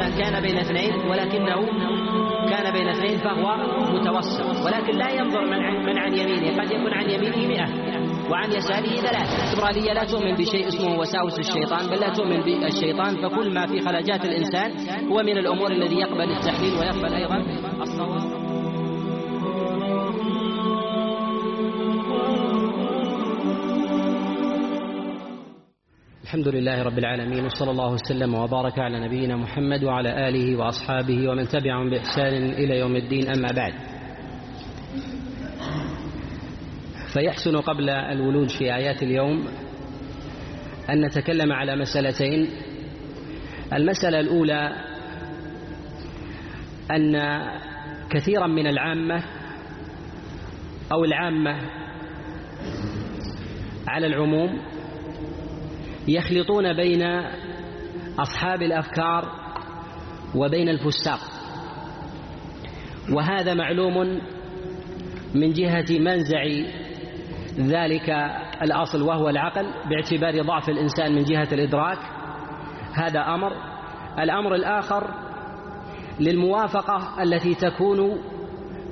الإنسان كان بين اثنين ولكنه كان بين اثنين فهو متوسط. ولكن لا ينظر من عن, من عن يمينه قد يكون عن يمينه مئة وعن يساره ثلاثة الليبرالية لا تؤمن بشيء اسمه وساوس الشيطان بل لا تؤمن بالشيطان فكل ما في خلاجات الإنسان هو من الأمور الذي يقبل التحليل ويقبل أيضا الصواب. الحمد لله رب العالمين وصلى الله وسلم وبارك على نبينا محمد وعلى آله وأصحابه ومن تبعهم بإحسان إلى يوم الدين أما بعد. فيحسن قبل الولوج في آيات اليوم أن نتكلم على مسألتين. المسألة الأولى أن كثيرا من العامة أو العامة على العموم يخلطون بين أصحاب الأفكار وبين الفساق. وهذا معلوم من جهة منزع ذلك الأصل وهو العقل باعتبار ضعف الإنسان من جهة الإدراك. هذا أمر. الأمر الآخر للموافقة التي تكون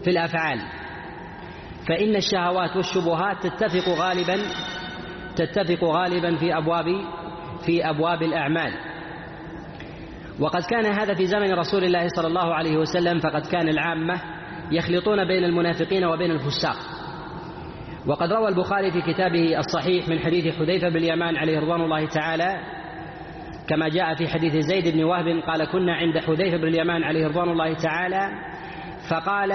في الأفعال. فإن الشهوات والشبهات تتفق غالبا تتفق غالبا في أبواب في أبواب الأعمال. وقد كان هذا في زمن رسول الله صلى الله عليه وسلم فقد كان العامة يخلطون بين المنافقين وبين الفساق. وقد روى البخاري في كتابه الصحيح من حديث حذيفة بن اليمان عليه رضوان الله تعالى كما جاء في حديث زيد بن وهب قال كنا عند حذيفة بن اليمان عليه رضوان الله تعالى فقال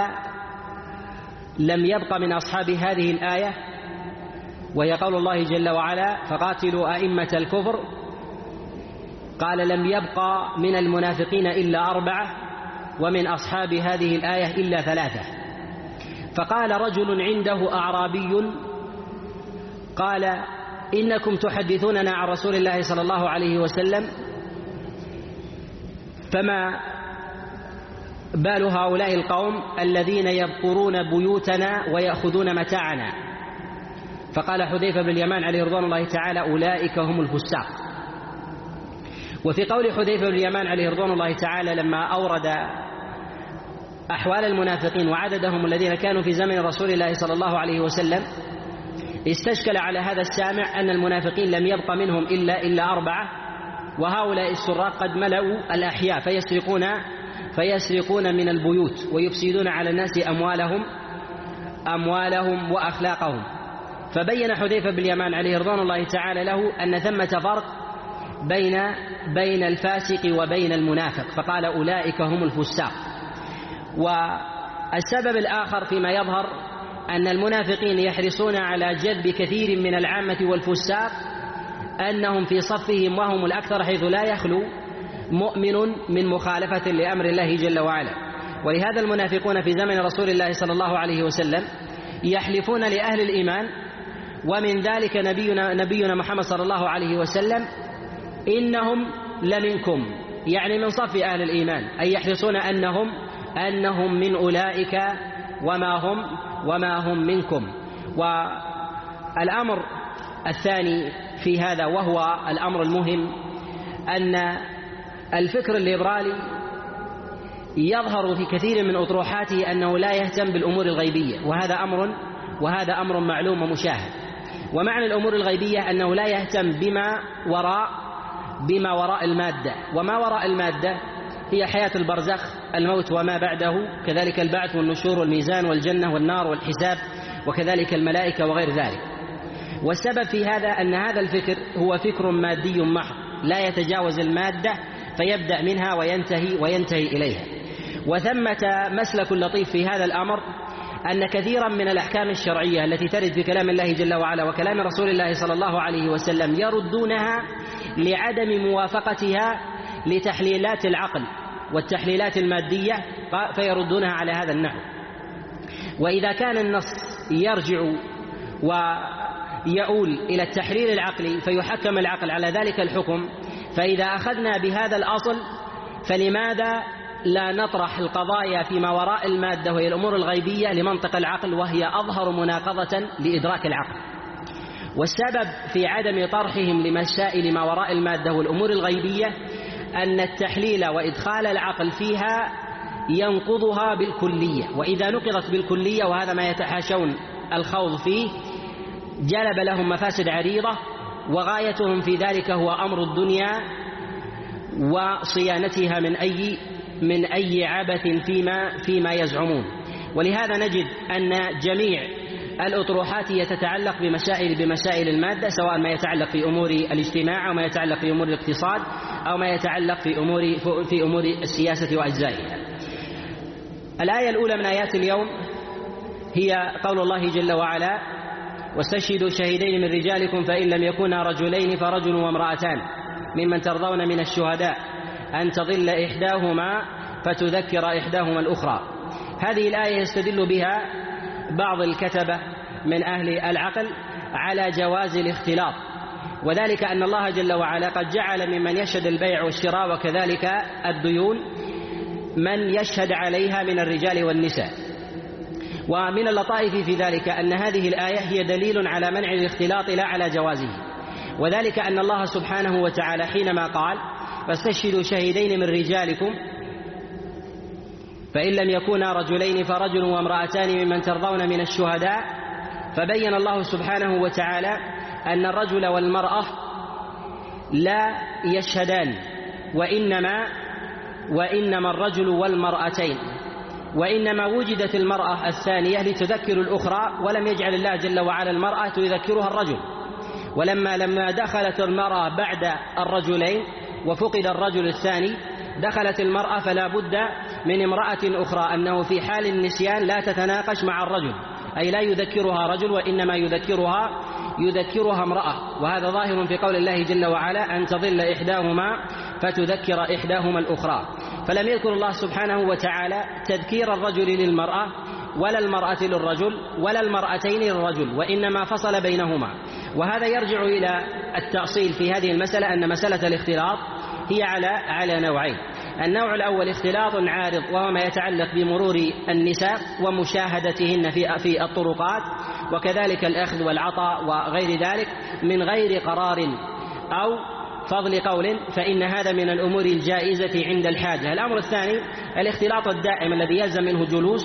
لم يبق من أصحاب هذه الآية وهي قول الله جل وعلا فقاتلوا أئمة الكفر. قال لم يبقى من المنافقين إلا أربعة ومن أصحاب هذه الآية إلا ثلاثة. فقال رجل عنده أعرابي قال إنكم تحدثوننا عن رسول الله صلى الله عليه وسلم فما بال هؤلاء القوم الذين يبقرون بيوتنا ويأخذون متاعنا؟ فقال حذيفة بن اليمان عليه رضوان الله تعالى أولئك هم الفساق. وفي قول حذيفة بن اليمان عليه رضوان الله تعالى لما أورد أحوال المنافقين وعددهم الذين كانوا في زمن رسول الله صلى الله عليه وسلم استشكل على هذا السامع أن المنافقين لم يبق منهم إلا إلا أربعة وهؤلاء السراق قد ملأوا الأحياء فيسرقون فيسرقون من البيوت ويفسدون على الناس أموالهم أموالهم وأخلاقهم. فبين حذيفة بن اليمان عليه رضوان الله تعالى له أن ثمة فرق بين بين الفاسق وبين المنافق فقال أولئك هم الفساق. والسبب الآخر فيما يظهر أن المنافقين يحرصون على جذب كثير من العامة والفساق أنهم في صفهم وهم الأكثر حيث لا يخلو مؤمن من مخالفة لأمر الله جل وعلا. ولهذا المنافقون في زمن رسول الله صلى الله عليه وسلم يحلفون لأهل الإيمان ومن ذلك نبينا نبينا محمد صلى الله عليه وسلم إنهم لمنكم يعني من صف أهل الإيمان أي يحرصون أنهم أنهم من أولئك وما هم وما هم منكم. والأمر الثاني في هذا وهو الأمر المهم أن الفكر الليبرالي يظهر في كثير من أطروحاته أنه لا يهتم بالأمور الغيبية وهذا أمر وهذا أمر معلوم ومشاهد. ومعنى الأمور الغيبية أنه لا يهتم بما وراء بما وراء المادة. وما وراء المادة هي حياة البرزخ الموت وما بعده كذلك البعث والنشور والميزان والجنة والنار والحساب وكذلك الملائكة وغير ذلك. والسبب في هذا أن هذا الفكر هو فكر مادي محض. لا يتجاوز المادة فيبدأ منها وينتهي وينتهي إليها. وثمة مسلك لطيف في هذا الأمر أن كثيرا من الأحكام الشرعية التي ترد في كلام الله جل وعلا وكلام رسول الله صلى الله عليه وسلم يردونها لعدم موافقتها لتحليلات العقل والتحليلات المادية فيردونها على هذا النحو. وإذا كان النص يرجع ويؤول إلى التحليل العقلي فيحكم العقل على ذلك الحكم. فإذا أخذنا بهذا الأصل فلماذا لا نطرح القضايا فيما وراء المادة وهي الأمور الغيبية لمنطق العقل وهي أظهر مناقضة لإدراك العقل. والسبب في عدم طرحهم لمسائل ما وراء المادة والأمور الغيبية أن التحليل وإدخال العقل فيها ينقضها بالكلية. وإذا نقضت بالكلية وهذا ما يتحاشون الخوض فيه جلب لهم مفاسد عريضة وغايتهم في ذلك هو أمر الدنيا وصيانتها من أي من أي عبث فيما فيما يزعمون ولهذا نجد أن جميع الأطروحات هي تتعلق بمسائل بمسائل المادة سواء ما يتعلق في أمور الاجتماع أو ما يتعلق في أمور الاقتصاد أو ما يتعلق في أمور في أمور السياسة وأجزائها. الآية الأولى من آيات اليوم هي قول الله جل وعلا: واستشهدوا شهيدين من رجالكم فإن لم يكونا رجلين فرجل وامرأتان ممن ترضون من الشهداء أن تضل إحداهما فتذكر إحداهما الأخرى. هذه الآية يستدل بها بعض الكتبة من أهل العقل على جواز الاختلاط وذلك أن الله جل وعلا قد جعل ممن يشهد البيع والشراء وكذلك الديون من يشهد عليها من الرجال والنساء ومن اللطائف في ذلك أن هذه الآية هي دليل على منع الاختلاط لا على جوازه وذلك أن الله سبحانه وتعالى حينما قال فاستشهدوا شهيدين من رجالكم. فإن لم يكونا رجلين فرجل وامرأتان ممن ترضون من الشهداء. فبين الله سبحانه وتعالى أن الرجل والمرأة لا يشهدان وإنما وإنما الرجل والمرأتين. وإنما وجدت المرأة الثانية لتذكر الأخرى ولم يجعل الله جل وعلا المرأة يذكرها الرجل. ولما لما دخلت المرأة بعد الرجلين وفقد الرجل الثاني دخلت المرأة فلا بد من امرأة أخرى أنه في حال النسيان لا تتناقش مع الرجل أي لا يذكرها رجل وإنما يذكرها يذكرها امرأة وهذا ظاهر في قول الله جل وعلا أن تضل إحداهما فتذكر إحداهما الأخرى فلم يذكر الله سبحانه وتعالى تذكير الرجل للمرأة ولا المرأة للرجل ولا المرأتين للرجل وإنما فصل بينهما. وهذا يرجع إلى التأصيل في هذه المسألة أن مسألة الاختلاط هي على على نوعين. النوع الأول اختلاط عارض وهو ما يتعلق بمرور النساء ومشاهدتهن في في الطرقات وكذلك الأخذ والعطاء وغير ذلك من غير قرار أو فضل قول فإن هذا من الأمور الجائزة عند الحاجة. الأمر الثاني الاختلاط الدائم الذي يلزم منه جلوس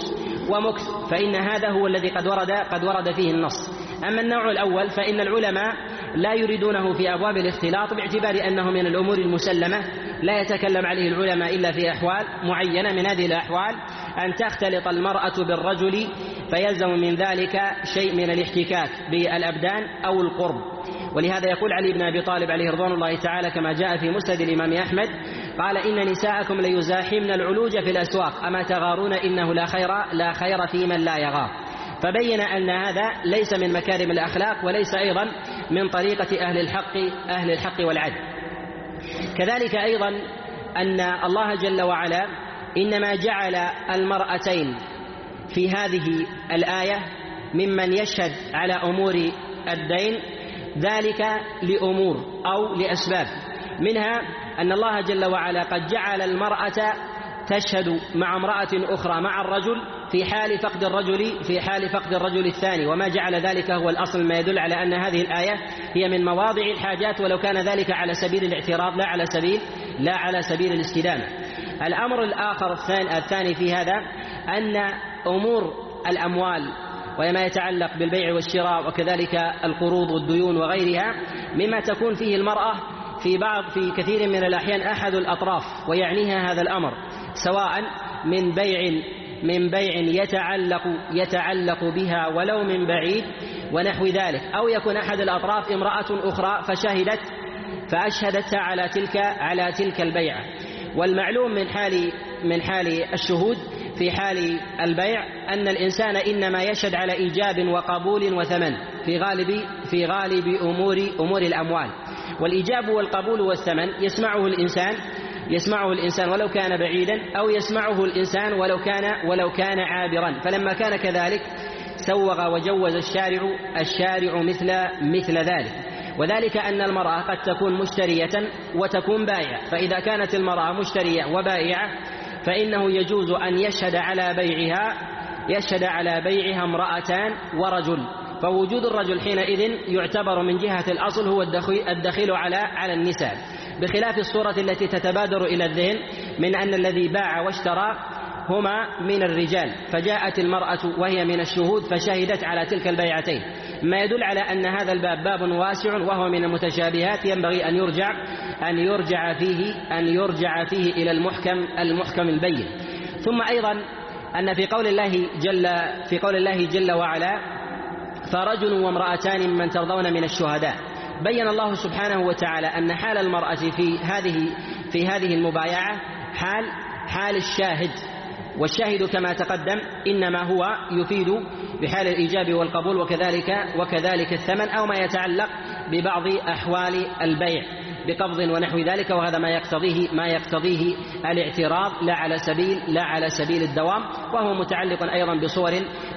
ومكث فإن هذا هو الذي قد ورد قد ورد فيه النص. أما النوع الأول فإن العلماء لا يريدونه في أبواب الاختلاط باعتبار أنه من الأمور المسلمة لا يتكلم عليه العلماء إلا في أحوال معينة من هذه الأحوال أن تختلط المرأة بالرجل فيلزم من ذلك شيء من الاحتكاك بالأبدان أو القرب. ولهذا يقول علي بن أبي طالب عليه رضوان الله تعالى كما جاء في مسند الإمام أحمد قال إن نساءكم ليزاحمن العلوج في الأسواق أما تغارون إنه لا خير لا خير في من لا يغار. فبين أن هذا ليس من مكارم الأخلاق وليس أيضا من طريقة أهل الحق أهل الحق والعدل. كذلك أيضا أن الله جل وعلا إنما جعل المرأتين في هذه الآية ممن يشهد على أمور الدين ذلك لأمور أو لأسباب. منها أن الله جل وعلا قد جعل المرأة تشهد مع امرأة أخرى مع الرجل في حال فقد الرجل في حال فقد الرجل الثاني. وما جعل ذلك هو الأصل ما يدل على أن هذه الآية هي من مواضع الحاجات ولو كان ذلك على سبيل الاعتراض لا على سبيل لا على سبيل الاستدامة. الأمر الآخر الثاني في هذا أن أمور الأموال وما يتعلق بالبيع والشراء وكذلك القروض والديون وغيرها مما تكون فيه المرأة في بعض في كثير من الأحيان أحد الأطراف ويعنيها هذا الأمر سواء من بيع من بيع يتعلق يتعلق بها ولو من بعيد ونحو ذلك. أو يكون أحد الأطراف امرأة أخرى فشهدت فأشهدتها على تلك على تلك البيعة. والمعلوم من حال من حال الشهود في حال البيع أن الإنسان إنما يشهد على إيجاب وقبول وثمن في غالب في غالب أمور أمور الأموال. والإيجاب والقبول والثمن يسمعه الإنسان يسمعه الإنسان ولو كان بعيدا أو يسمعه الإنسان ولو كان ولو كان عابرا. فلما كان كذلك سوغ وجوز الشارع الشارع مثل مثل ذلك. وذلك أن المرأة قد تكون مشترية وتكون بائعة فإذا كانت المرأة مشترية وبائعة فإنه يجوز أن يشهد على بيعها يشهد على بيعها امرأتان ورجل. فوجود الرجل حينئذ يعتبر من جهة الأصل هو الدخيل على على النساء. بخلاف الصورة التي تتبادر إلى الذهن من أن الذي باع واشترى هما من الرجال فجاءت المرأة وهي من الشهود فشهدت على تلك البيعتين. ما يدل على أن هذا الباب باب واسع وهو من المتشابهات ينبغي أن يرجع أن يرجع فيه أن يرجع فيه إلى المحكم المحكم البين. ثم أيضا أن في قول الله جل في قول الله جل وعلا فرجل وامرأتان ممن ترضون من الشهداء بين الله سبحانه وتعالى أن حال المرأة في هذه في هذه المبايعة حال حال الشاهد. والشاهد كما تقدم إنما هو يفيد بحال الإيجاب والقبول وكذلك وكذلك الثمن أو ما يتعلق ببعض أحوال البيع. بقبض ونحو ذلك وهذا ما يقتضيه ما يقتضيه الاعتراض لا على سبيل لا على سبيل الدوام وهو متعلق أيضا بصور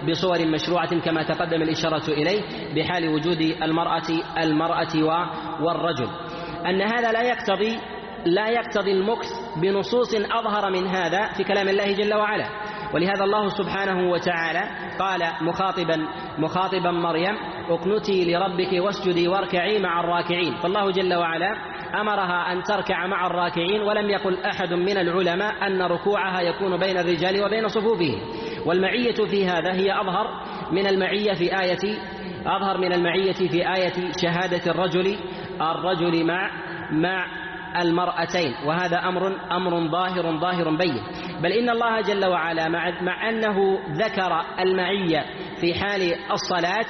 بصور مشروعة كما تقدم الإشارة إليه بحال وجود المرأة المرأة والرجل. أن هذا لا يقتضي لا يقتضي المكث بنصوص أظهر من هذا في كلام الله جل وعلا. ولهذا الله سبحانه وتعالى قال مخاطبا مخاطبا مريم اقنتي لربك واسجدي واركعي مع الراكعين. فالله جل وعلا أمرها أن تركع مع الراكعين ولم يقل أحد من العلماء أن ركوعها يكون بين الرجال وبين صفوفهم والمعية في هذا هي أظهر من المعية في إيه أظهر من المعية في آية شهادة الرجل الرجل مع مع المرأتين وهذا أمر أمر ظاهر ظاهر بين. بل إن الله جل وعلا مع, مع أنه ذكر المعية في حال الصلاة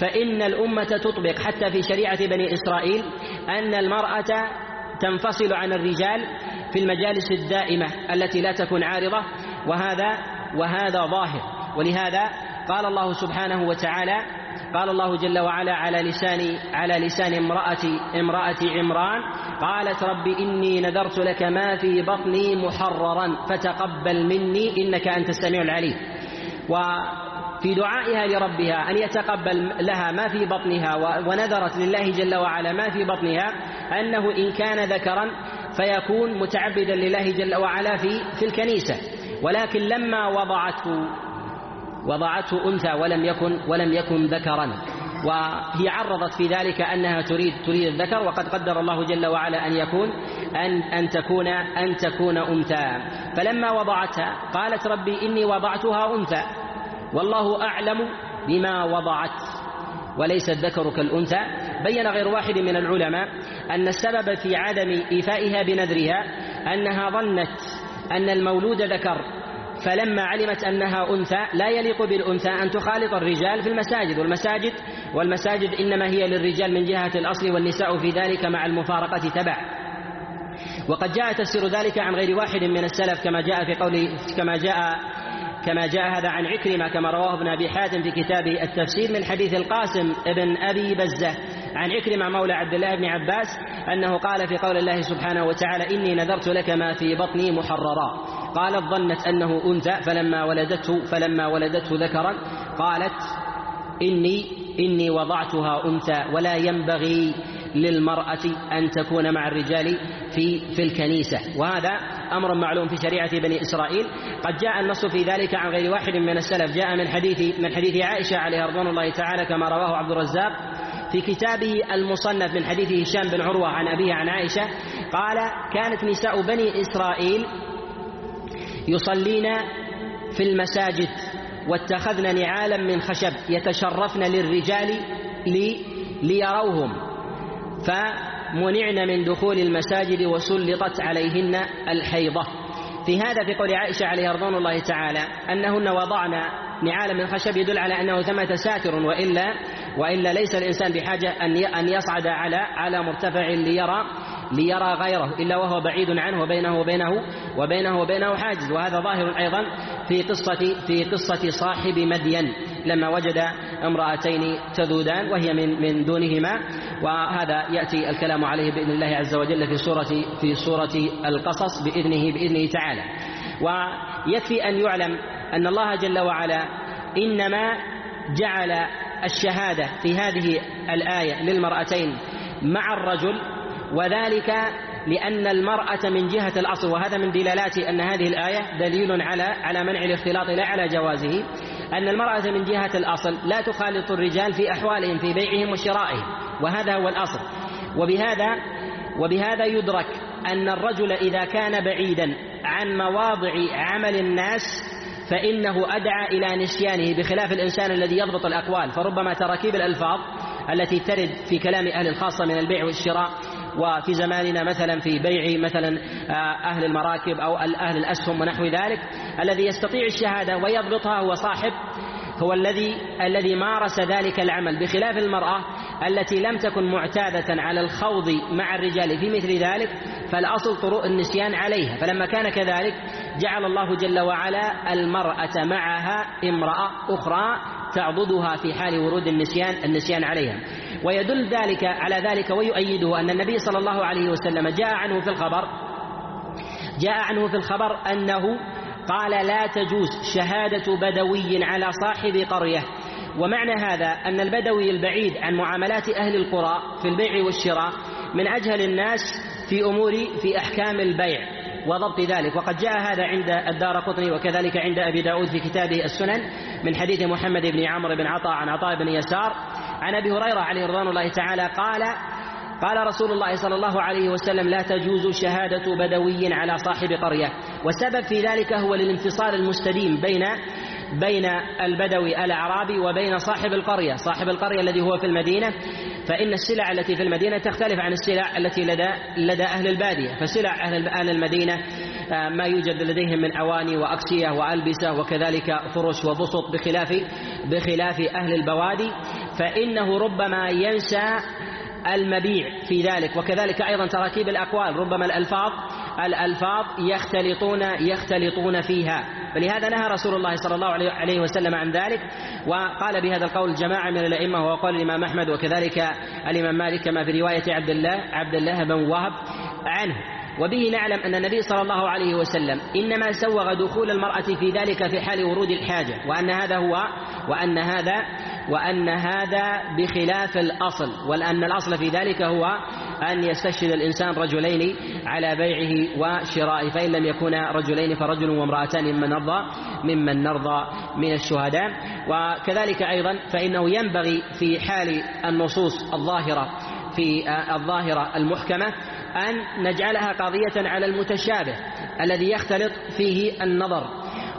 فإن الأمة تطبق حتى في شريعة بني إسرائيل أن المرأة تنفصل عن الرجال في المجالس الدائمة التي لا تكون عارضة وهذا وهذا ظاهر. ولهذا قال الله سبحانه وتعالى قال الله جل وعلا على لسان على لسان امرأة امرأة عمران قالت رب إني نذرت لك ما في بطني محررا فتقبل مني إنك أنت السميع العليم. وفي دعائها لربها أن يتقبل لها ما في بطنها ونذرت لله جل وعلا ما في بطنها أنه إن كان ذكرا فيكون متعبدا لله جل وعلا في في الكنيسة. ولكن لما وضعته وضعته أنثى ولم يكن ولم يكن ذكرا. وهي عرضت في ذلك أنها تريد تريد الذكر وقد قدر الله جل وعلا أن يكون أن أن تكون أن تكون أنثى. فلما وضعتها قالت ربي إني وضعتها أنثى. والله أعلم بما وضعت وليس الذكر كالأنثى. بين غير واحد من العلماء أن السبب في عدم إيفائها بنذرها أنها ظنت أن المولود ذكر. فلما علمت أنها أنثى لا يليق بالأنثى أن تخالط الرجال في المساجد والمساجد والمساجد إنما هي للرجال من جهة الأصل والنساء في ذلك مع المفارقة تبع. وقد جاء تفسير ذلك عن غير واحد من السلف كما جاء في قول كما جاء كما جاء هذا عن عكرمة كما رواه ابن أبي حاتم في كتابه التفسير من حديث القاسم ابن أبي بزة عن عكرمة مولى عبد الله بن عباس أنه قال في قول الله سبحانه وتعالى إني نذرت لك ما في بطني محررا. قالت ظنت أنه أنثى فلما ولدته فلما ولدته ذكرا قالت إني إني وضعتها أنثى ولا ينبغي للمرأة أن تكون مع الرجال في في الكنيسة. وهذا أمر معلوم في شريعة بني إسرائيل. قد جاء النص في ذلك عن غير واحد من السلف. جاء من حديث من حديث عائشة عليها رضوان الله تعالى كما رواه عبد الرزاق في كتابه المصنف من حديث هشام بن عروة عن أبيه عن عائشة. قال كانت نساء بني إسرائيل يصلين في المساجد واتخذن نعالا من خشب يتشرفن للرجال لي ليروهم. فمنعن من دخول المساجد وسلطت عليهن الحيضة. في هذا في قول عائشة عليه رضوان الله تعالى أنهن وضعن نعالا من خشب يدل على أنه ثمة ساتر وإلا وإلا ليس الإنسان بحاجة أن أن يصعد على على مرتفع ليرى ليرى غيره إلا وهو بعيد عنه وبينه وبينه وبينه وبينه حاجز. وهذا ظاهر أيضا في قصة في قصة صاحب مدين لما وجد امرأتين تذودان وهي من من دونهما. وهذا يأتي الكلام عليه بإذن الله عز وجل في سورة في سورة القصص بإذنه بإذنه تعالى. ويكفي أن يعلم أن الله جل وعلا إنما جعل الشهادة في هذه الآية للمرأتين مع الرجل وذلك لأن المرأة من جهة الأصل وهذا من دلالات أن هذه الآية دليل على على منع الاختلاط لا على جوازه أن المرأة من جهة الأصل لا تخالط الرجال في أحوالهم في بيعهم وشرائهم وهذا هو الأصل. وبهذا وبهذا يدرك أن الرجل إذا كان بعيدا عن مواضع عمل الناس فإنه أدعى إلى نسيانه بخلاف الإنسان الذي يضبط الأقوال. فربما تراكيب الألفاظ التي ترد في كلام أهل الخاصة من البيع والشراء وفي زماننا مثلا في بيع مثلا آه، أهل المراكب أو أهل الأسهم ونحو ذلك الذي يستطيع الشهادة ويضبطها هو صاحب هو الذي الذي مارس ذلك العمل بخلاف المرأة التي لم تكن معتادة على الخوض مع الرجال في مثل ذلك فالأصل طرق النسيان عليها. فلما كان كذلك جعل الله جل وعلا المرأة معها امرأة أخرى تعضدها في حال ورود النسيان النسيان عليها. ويدل ذلك على ذلك ويؤيده أن النبي صلى الله عليه وسلم جاء عنه في الخبر جاء عنه في الخبر أنه قال لا تجوز شهادة بدوي على صاحب قرية. ومعنى هذا أن البدوي البعيد عن معاملات أهل القرى في البيع والشراء من أجهل الناس في أمور في أحكام البيع وضبط ذلك. وقد جاء هذا عند الدار قطني وكذلك عند أبي داود في كتابه السنن من حديث محمد بن عمرو بن عطاء عن عطاء بن يسار عن أبي هريرة عليه رضوان الله تعالى قال قال رسول الله صلى الله عليه وسلم لا تجوز شهادة بدوي على صاحب قرية. والسبب في ذلك هو الانفصال المستديم بين بين البدوي الأعرابي وبين صاحب القرية. صاحب القرية الذي هو في المدينة فإن السلع التي في المدينة تختلف عن السلع التي لدى لدى أهل البادية. فسلع أهل المدينة آه، ما يوجد لديهم من أواني وأكسية وألبسة وكذلك فرش وبسط بخلاف بخلاف أهل البوادي. فإنه ربما ينسى المبيع في ذلك. وكذلك أيضا تراكيب الأقوال ربما الألفاظ الألفاظ يختلطون يختلطون فيها. فلهذا نهى رسول الله صلى الله عليه وسلم عن ذلك وقال بهذا القول جماعة من الأئمة وهو قول الإمام أحمد وكذلك الإمام مالك كما في رواية عبد الله عبد الله بن وهب عنه. وبه نعلم أن النبي صلى الله عليه وسلم إنما سوغ دخول المرأة في ذلك في حال ورود الحاجة وأن هذا هو وأن هذا وأن هذا بخلاف الأصل وأن الأصل في ذلك هو أن يستشهد الإنسان رجلين على بيعه وشرائه فإن لم يكونا رجلين فرجل وامرأتان ممن نرضى ممن نرضى من الشهداء. وكذلك أيضا فإنه ينبغي في حال النصوص الظاهرة في الظاهرة المحكمة أن نجعلها قضية على المتشابه الذي يختلط فيه النظر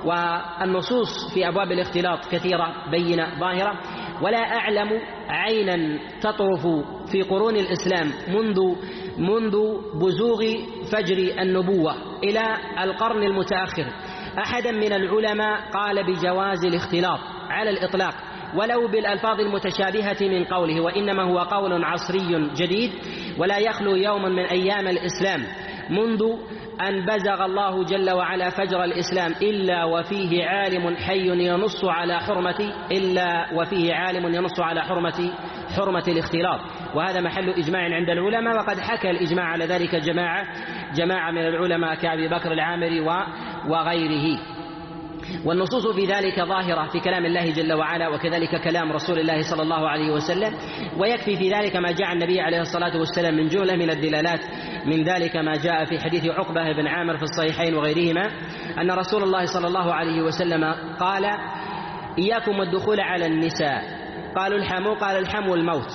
والنصوص في أبواب الاختلاط كثيرة بينة ظاهرة. ولا أعلم عينا تطرف في قرون الإسلام منذ منذ بزوغ فجر النبوة إلى القرن المتأخر. أحدا من العلماء قال بجواز الاختلاط على الإطلاق. ولو بالألفاظ المتشابهة من قوله وإنما هو قول عصري جديد ولا يخلو يوم من أيام الإسلام منذ أن بزغ الله جل وعلا فجر الإسلام إلا وفيه عالم حي ينص على حرمة إلا وفيه عالم ينص على حرمة حرمة الاختلاط. وهذا محل إجماع عند العلماء وقد حكى الإجماع على ذلك جماعة جماعة من العلماء كأبي بكر العامري وغيره. والنصوص في ذلك ظاهرة في كلام الله جل وعلا وكذلك كلام رسول الله صلى الله عليه وسلم. ويكفي في ذلك ما جاء النبي عليه الصلاة والسلام من جملة من الدلالات. من ذلك ما جاء في حديث عقبة بن عامر في الصحيحين وغيرهما أن رسول الله صلى الله عليه وسلم قال إياكم والدخول على النساء. قالوا الحمو قال الحمو الموت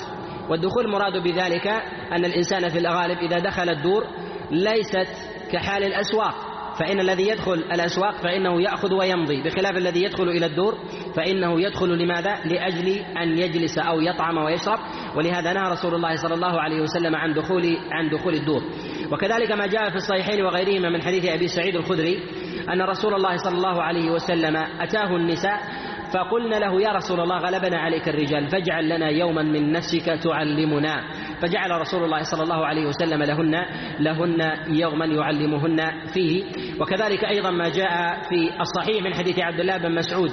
والدخول مراد بذلك أن الإنسان في الغالب إذا دخل الدور ليست كحال الأسواق. فإن الذي يدخل الأسواق فإنه يأخذ ويمضي. بخلاف الذي يدخل إلى الدور فإنه يدخل لماذا؟ لأجل أن يجلس أو يطعم ويشرب. ولهذا نهى رسول الله صلى الله عليه وسلم عن دخول عن دخول الدور. وكذلك ما جاء في الصحيحين وغيرهما من حديث أبي سعيد الخدري أن رسول الله صلى الله عليه وسلم أتاه النساء فقلنا له يا رسول الله غلبنا عليك الرجال فاجعل لنا يوما من نفسك تعلمنا. فجعل رسول الله صلى الله عليه وسلم لهن لهن يوما يعلمهن فيه. وكذلك أيضا ما جاء في الصحيح من حديث عبد الله بن مسعود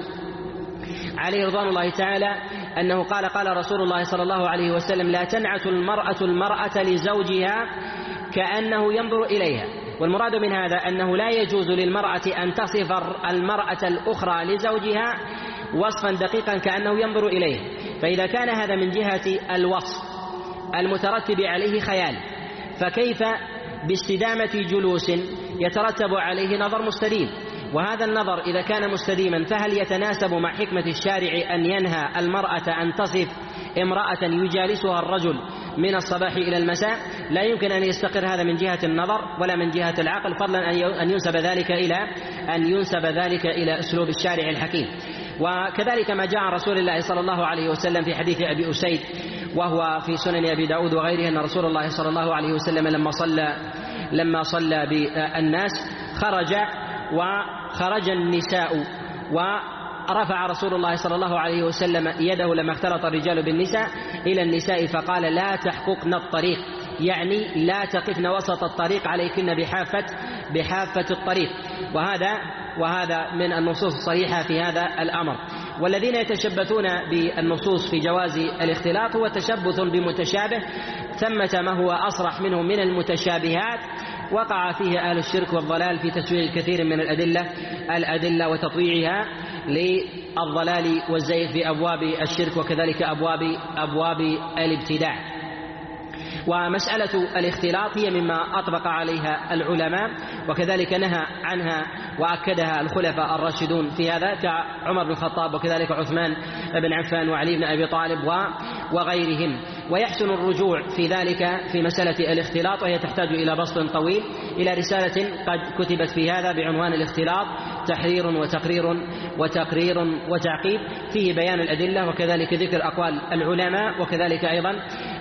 عليه رضوان الله تعالى أنه قال قال رسول الله صلى الله عليه وسلم لا تنعت المرأة المرأة لزوجها كأنه ينظر إليها. والمراد من هذا أنه لا يجوز للمرأة أن تصف المرأة الأخرى لزوجها وصفا دقيقا كأنه ينظر إليه. فإذا كان هذا من جهة الوصف المترتب عليه خيال فكيف باستدامة جلوس يترتب عليه نظر مستديم؟ وهذا النظر إذا كان مستديما فهل يتناسب مع حكمة الشارع أن ينهى المرأة أن تصف امرأة يجالسها الرجل من الصباح إلى المساء؟ لا يمكن أن يستقر هذا من جهة النظر ولا من جهة العقل فضلا أن ينسب ذلك إلى أن ينسب ذلك إلى أسلوب الشارع الحكيم. وكذلك ما جاء رسول الله صلى الله عليه وسلم في حديث أبي أسيد وهو في سنن أبي داود وغيره أن رسول الله صلى الله عليه وسلم لما صلى لما صلى بالناس خرج وخرج النساء ورفع رسول الله صلى الله عليه وسلم يده لما اختلط الرجال بالنساء إلى النساء فقال لا تحققن الطريق يعني لا تقفن وسط الطريق عليكن بحافة بحافة الطريق. وهذا وهذا من النصوص الصحيحة في هذا الأمر. والذين يتشبثون بالنصوص في جواز الاختلاط هو تشبث بمتشابه ثمة ما هو أصرح منه من المتشابهات. وقع فيه أهل الشرك والضلال في تسويغ الكثير من الأدلة الأدلة وتطويعها للضلال والزيغ في أبواب الشرك وكذلك أبواب أبواب الابتداع. ومسألة الاختلاط هي مما أطبق عليها العلماء وكذلك نهى عنها وأكدها الخلفاء الراشدون في هذا كعمر بن الخطاب وكذلك عثمان بن عفان وعلي بن أبي طالب وغيرهم. ويحسن الرجوع في ذلك في مسألة الاختلاط وهي تحتاج إلى بسط طويل إلى رسالة قد كتبت في هذا بعنوان الاختلاط تحرير وتقرير وتقرير وتعقيب. فيه بيان الأدلة وكذلك ذكر أقوال العلماء وكذلك أيضا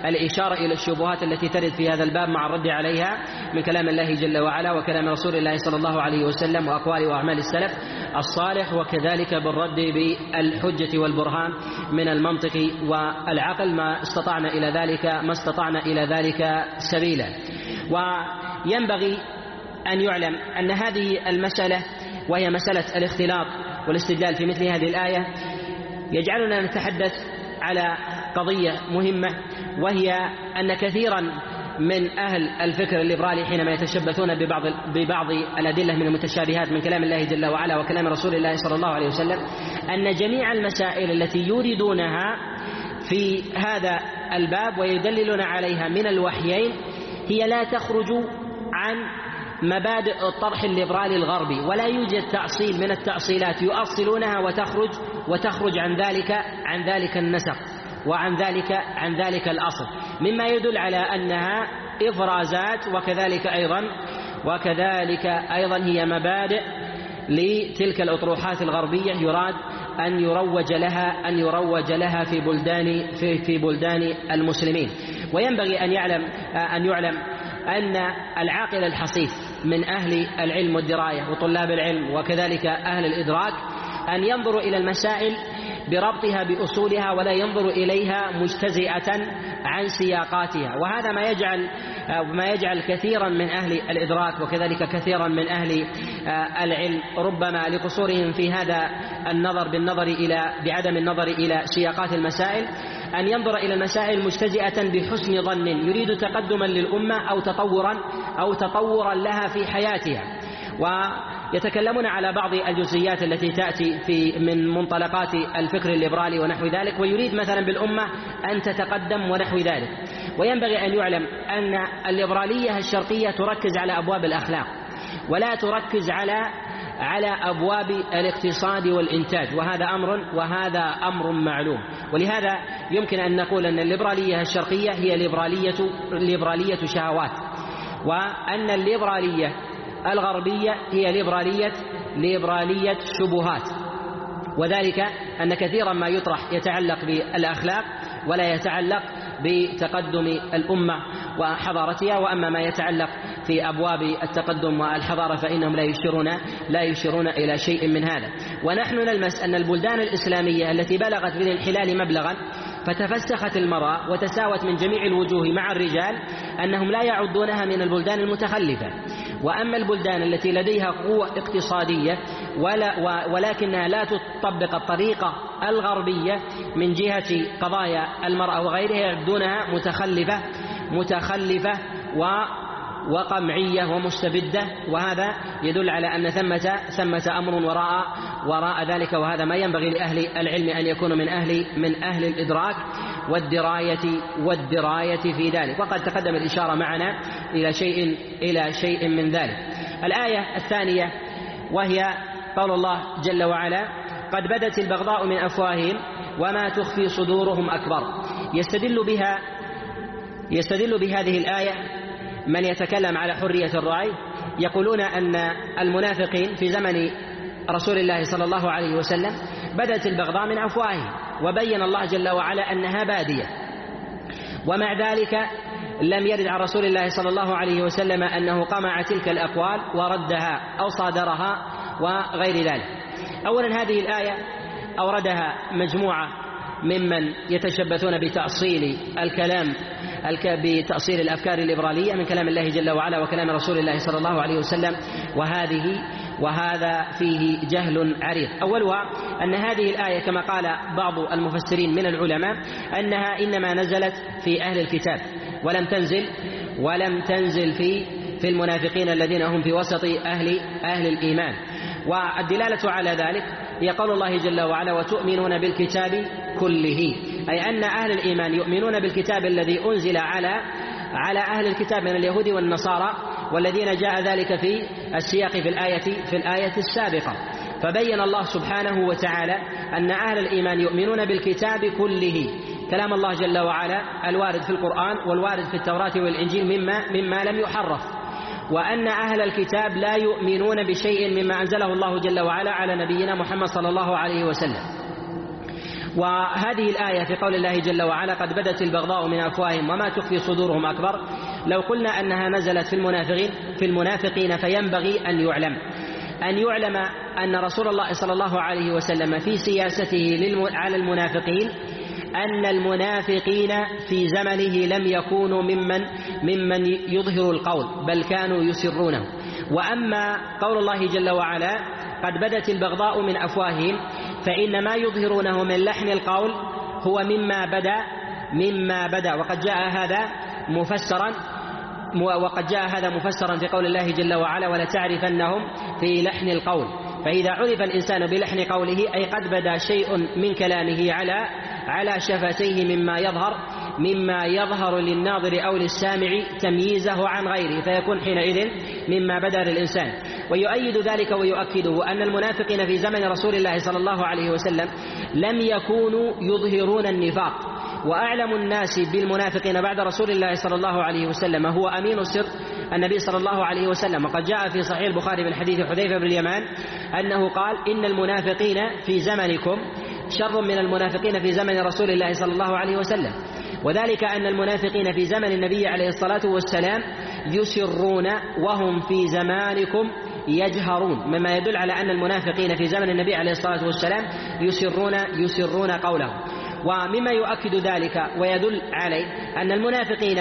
الإشارة إلى الشبهات التي ترد في هذا الباب مع الرد عليها من كلام الله جل وعلا وكلام رسول الله صلى الله عليه وسلم وأقوال وأعمال السلف الصالح وكذلك بالرد بالحجة والبرهان من المنطق والعقل. ما استطعنا إلى ذلك ما استطعنا إلى ذلك سبيلا. وينبغي أن يعلم أن هذه المسألة وهي مسألة الاختلاط والاستدلال في مثل هذه الآية يجعلنا نتحدث على قضية مهمة وهي أن كثيرا من أهل الفكر الليبرالي حينما يتشبثون ببعض ببعض الأدلة من المتشابهات من كلام الله جل وعلا وكلام رسول الله صلى الله عليه وسلم أن جميع المسائل التي يريدونها في هذا الباب ويدللون عليها من الوحيين هي لا تخرج عن مبادئ الطرح الليبرالي الغربي ولا يوجد تأصيل من التأصيلات يؤصلونها وتخرج وتخرج عن ذلك عن ذلك النسق وعن ذلك عن ذلك الأصل. مما يدل على أنها إفرازات وكذلك أيضا وكذلك أيضا هي مبادئ لتلك الأطروحات الغربية يراد أن يروج لها أن يروج لها في بلدان في, في بلدان المسلمين. وينبغي أن يعلم أن يعلم أن العاقل الحصيف من أهل العلم والدراية وطلاب العلم وكذلك أهل الإدراك أن ينظروا إلى المسائل بربطها بأصولها ولا ينظر إليها مجتزئة عن سياقاتها. وهذا ما يجعل ما يجعل كثيرا من أهل الإدراك وكذلك كثيرا من أهل العلم ربما لقصورهم في هذا النظر بالنظر إلى بعدم النظر إلى سياقات المسائل أن ينظر إلى المسائل مجتزئة بحسن ظن يريد تقدما للأمة أو تطورا أو تطورا لها في حياتها. ويتكلمون على بعض الجزئيات التي تأتي في من منطلقات الفكر الليبرالي ونحو ذلك ويريد مثلا بالأمة أن تتقدم ونحو ذلك. وينبغي أن يعلم أن الليبرالية الشرقية تركز على أبواب الأخلاق ولا تركز على على أبواب الاقتصاد والإنتاج وهذا أمر وهذا أمر معلوم. ولهذا يمكن أن نقول أن الليبرالية الشرقية هي ليبرالية ليبرالية شهوات وأن الليبرالية الغربية هي ليبراليه ليبرالية شبهات. وذلك أن كثيرا ما يطرح يتعلق بالأخلاق ولا يتعلق بتقدم الأمة وحضارتها. وأما ما يتعلق في أبواب التقدم والحضارة فإنهم لا يشيرون لا يشيرون إلى شيء من هذا. ونحن نلمس أن البلدان الإسلامية التي بلغت بالانحلال مبلغا فتفسخت المرأة وتساوت من جميع الوجوه مع الرجال أنهم لا يعدونها من البلدان المتخلفة. وأما البلدان التي لديها قوة اقتصادية ولا ولكنها لا تطبق الطريقة الغربية من جهة قضايا المرأة وغيرها يعدونها متخلفة متخلفة وقمعية ومستبدة وهذا يدل على أن ثمة ثمة أمر وراء وراء ذلك وهذا ما ينبغي لأهل العلم أن يكونوا من أهل من أهل الإدراك والدراية والدراية في ذلك. وقد تقدم الإشارة معنا إلى شيء إلى شيء من ذلك. الآية الثانية وهي قول الله جل وعلا قد بدت البغضاء من أفواههم وما تخفي صدورهم أكبر. يستدل بها يستدل بهذه الآية من يتكلم على حرية الرأي يقولون أن المنافقين في زمن رسول الله صلى الله عليه وسلم بدت البغضاء من أفواههم وبين الله جل وعلا أنها بادية. ومع ذلك لم يرد عن رسول الله صلى الله عليه وسلم أنه قمع تلك الأقوال وردها أو صادرها وغير ذلك. أولا هذه الآية أوردها مجموعة ممن يتشبثون بتأصيل الكلام بتأصيل الأفكار الليبرالية من كلام الله جل وعلا وكلام رسول الله صلى الله عليه وسلم وهذه وهذا فيه جهل عريض. أولها أن هذه الآية كما قال بعض المفسرين من العلماء أنها إنما نزلت في أهل الكتاب ولم تنزل ولم تنزل في في المنافقين الذين هم في وسط أهل أهل الإيمان. والدلالة على ذلك هي قول الله جل وعلا وتؤمنون بالكتاب كله. أي أن أهل الإيمان يؤمنون بالكتاب الذي أنزل على على أهل الكتاب من اليهود والنصارى والذين جاء ذلك في السياق في الآية في الآية السابقة. فبين الله سبحانه وتعالى أن أهل الإيمان يؤمنون بالكتاب كله. كلام الله جل وعلا الوارد في القرآن والوارد في التوراة والإنجيل مما مما لم يحرف. وأن أهل الكتاب لا يؤمنون بشيء مما أنزله الله جل وعلا على نبينا محمد صلى الله عليه وسلم. وهذه الآية في قول الله جل وعلا قد بدت البغضاء من أفواههم وما تخفي صدورهم أكبر. لو قلنا أنها نزلت في المنافقين في المنافقين فينبغي أن يعلم. أن يعلم أن رسول الله صلى الله عليه وسلم في سياسته على المنافقين أن المنافقين في زمنه لم يكونوا ممن ممن يظهر القول بل كانوا يسرونه. وأما قول الله جل وعلا قد بدت البغضاء من أفواههم فإن ما يظهرونه من لحن القول هو مما بدا مما بدا. وقد جاء هذا مفسرا وقد جاء هذا مفسرا في قول الله جل وعلا ولتعرفنهم في لحن القول. فإذا عرف الإنسان بلحن قوله أي قد بدا شيء من كلامه على على شفتيه مما يظهر مما يظهر للناظر أو للسامع تمييزه عن غيره فيكون حينئذ مما بدا للإنسان. ويؤيد ذلك ويؤكده أن المنافقين في زمن رسول الله صلى الله عليه وسلم لم يكونوا يظهرون النفاق. وأعلم الناس بالمنافقين بعد رسول الله صلى الله عليه وسلم هو أمين السر النبي صلى الله عليه وسلم. وقد جاء في صحيح البخاري من حديث حذيفة بن اليمان أنه قال إن المنافقين في زمنكم شر من المنافقين في زمن رسول الله صلى الله عليه وسلم. وذلك أن المنافقين في زمن النبي عليه الصلاة والسلام يسرون وهم في زمانكم يجهرون. مما يدل على أن المنافقين في زمن النبي عليه الصلاة والسلام يسرون يسرون قوله ومما يؤكد ذلك ويدل عليه أن المنافقين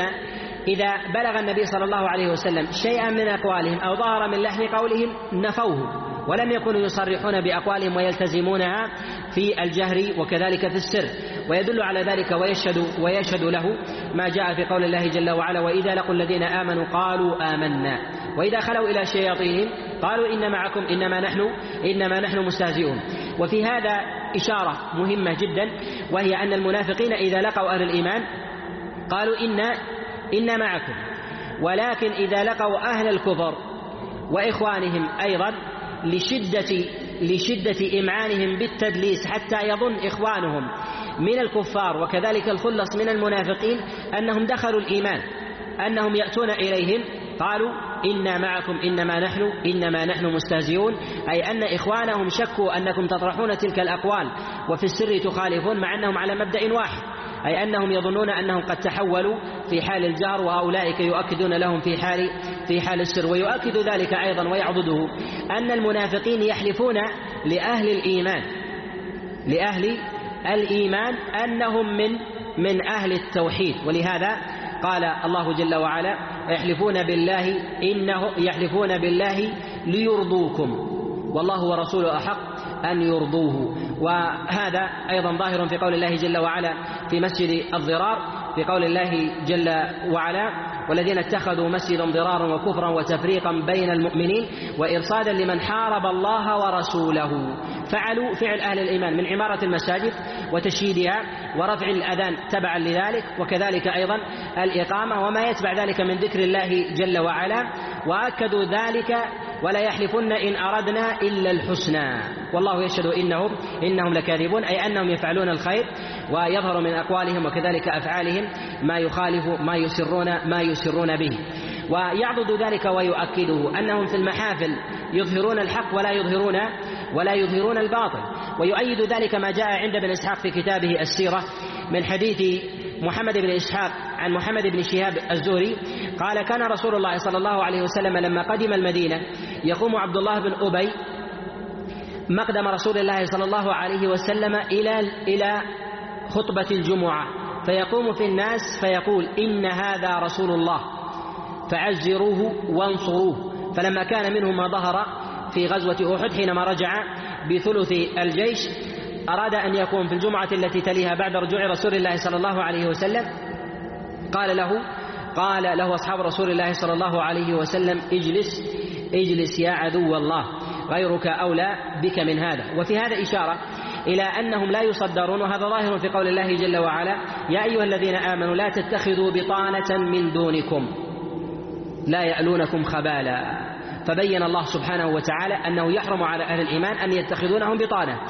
إذا بلغ النبي صلى الله عليه وسلم شيئا من أقوالهم أو ظهر من لحن قولهم نفوه. ولم يكونوا يصرحون بأقوالهم ويلتزمونها في الجهر وكذلك في السر. ويدل على ذلك ويشهد ويشهد له ما جاء في قول الله جل وعلا وإذا لقوا الذين آمنوا قالوا آمنا. وإذا خلوا إلى شياطينهم قالوا إن معكم إنما نحن إنما نحن مستهزئون. وفي هذا إشارة مهمة جدا وهي أن المنافقين إذا لقوا أهل الإيمان قالوا إنا إنا معكم. ولكن إذا لقوا أهل الكفر وإخوانهم أيضا لشدة لشدة إمعانهم بالتدليس حتى يظن إخوانهم من الكفار وكذلك الخلص من المنافقين أنهم دخلوا الإيمان أنهم يأتون إليهم قالوا إنا معكم إنما نحن إنما نحن مستهزئون. أي أن إخوانهم شكوا أنكم تطرحون تلك الأقوال وفي السر تخالفون مع أنهم على مبدأ واحد. أي أنهم يظنون أنهم قد تحولوا في حال الجهر وأولئك يؤكدون لهم في حال في حال السر. ويؤكد ذلك أيضا ويعضده أن المنافقين يحلفون لأهل الإيمان لأهل الإيمان أنهم من من أهل التوحيد. ولهذا قال الله جل وعلا يحلفون بالله إنه يحلفون بالله ليرضوكم والله ورسوله أحق. أن يرضوه. وهذا أيضا ظاهر في قول الله جل وعلا في مسجد الضرار في قول الله جل وعلا والذين اتخذوا مسجدا ضرارا وكفرا وتفريقا بين المؤمنين وإرصادا لمن حارب الله ورسوله. فعلوا فعل أهل الإيمان من عمارة المساجد وتشييدها ورفع الأذان تبعا لذلك وكذلك أيضا الإقامة وما يتبع ذلك من ذكر الله جل وعلا وأكدوا ذلك ولا يحلفن إن أردنا إلا الحسنى. والله يشهد إنهم إنهم لكاذبون أي أنهم يفعلون الخير ويظهر من أقوالهم وكذلك أفعالهم ما يخالف ما يسرون ما يسرون به. ويعضد ذلك ويؤكده أنهم في المحافل يظهرون الحق ولا يظهرون ولا يظهرون الباطل. ويؤيد ذلك ما جاء عند ابن إسحاق في كتابه السيرة من حديث محمد بن إسحاق عن محمد بن شهاب الزهري قال كان رسول الله صلى الله عليه وسلم لما قدم المدينة يقوم عبد الله بن أبي مقدم رسول الله صلى الله عليه وسلم إلى إلى خطبة الجمعة. فيقوم في الناس فيقول إن هذا رسول الله. فعزروه وانصروه. فلما كان منهم ما ظهر في غزوة أحد حينما رجع بثلث الجيش أراد أن يكون في الجمعة التي تليها بعد رجوع رسول الله صلى الله عليه وسلم. قال له قال له أصحاب رسول الله صلى الله عليه وسلم اجلس اجلس يا عدو الله غيرك أولى بك من هذا. وفي هذا إشارة إلى أنهم لا يصدرون وهذا ظاهر في قول الله جل وعلا يا أيها الذين آمنوا لا تتخذوا بطانة من دونكم لا يألونكم خبالا. فبين الله سبحانه وتعالى أنه يحرم على أهل الإيمان أن يتخذونهم بطانة.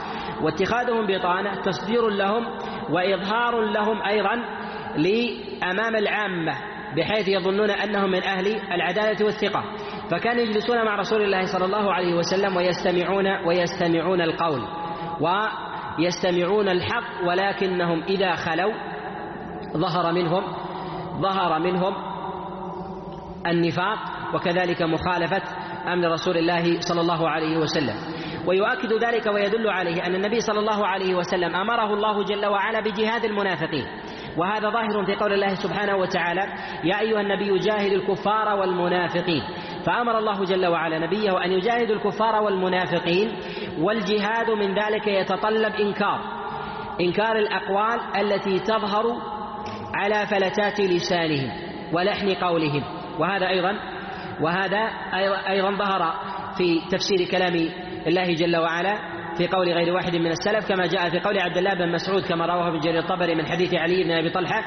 واتخاذهم بطانة تصدير لهم وإظهار لهم أيضا لأمام العامة بحيث يظنون أنهم من أهل العدالة والثقة. فكانوا يجلسون مع رسول الله صلى الله عليه وسلم ويستمعون ويستمعون القول ويستمعون الحق ولكنهم إذا خلوا ظهر منهم ظهر منهم النفاق وكذلك مخالفة أمر رسول الله صلى الله عليه وسلم. ويؤكد ذلك ويدل عليه أن النبي صلى الله عليه وسلم أمره الله جل وعلا بجهاد المنافقين. وهذا ظاهر في قول الله سبحانه وتعالى يا أيها النبي جاهد الكفار والمنافقين. فأمر الله جل وعلا نبيه أن يجاهد الكفار والمنافقين والجهاد من ذلك يتطلب إنكار إنكار الأقوال التي تظهر على فلتات لسانهم ولحن قولهم. وهذا أيضا وهذا أيضا ظهر في تفسير كلام الله جل وعلا في قول غير واحد من السلف كما جاء في قول عبد الله بن مسعود كما رواه ابن جرير الطبري من حديث علي بن أبي طلحة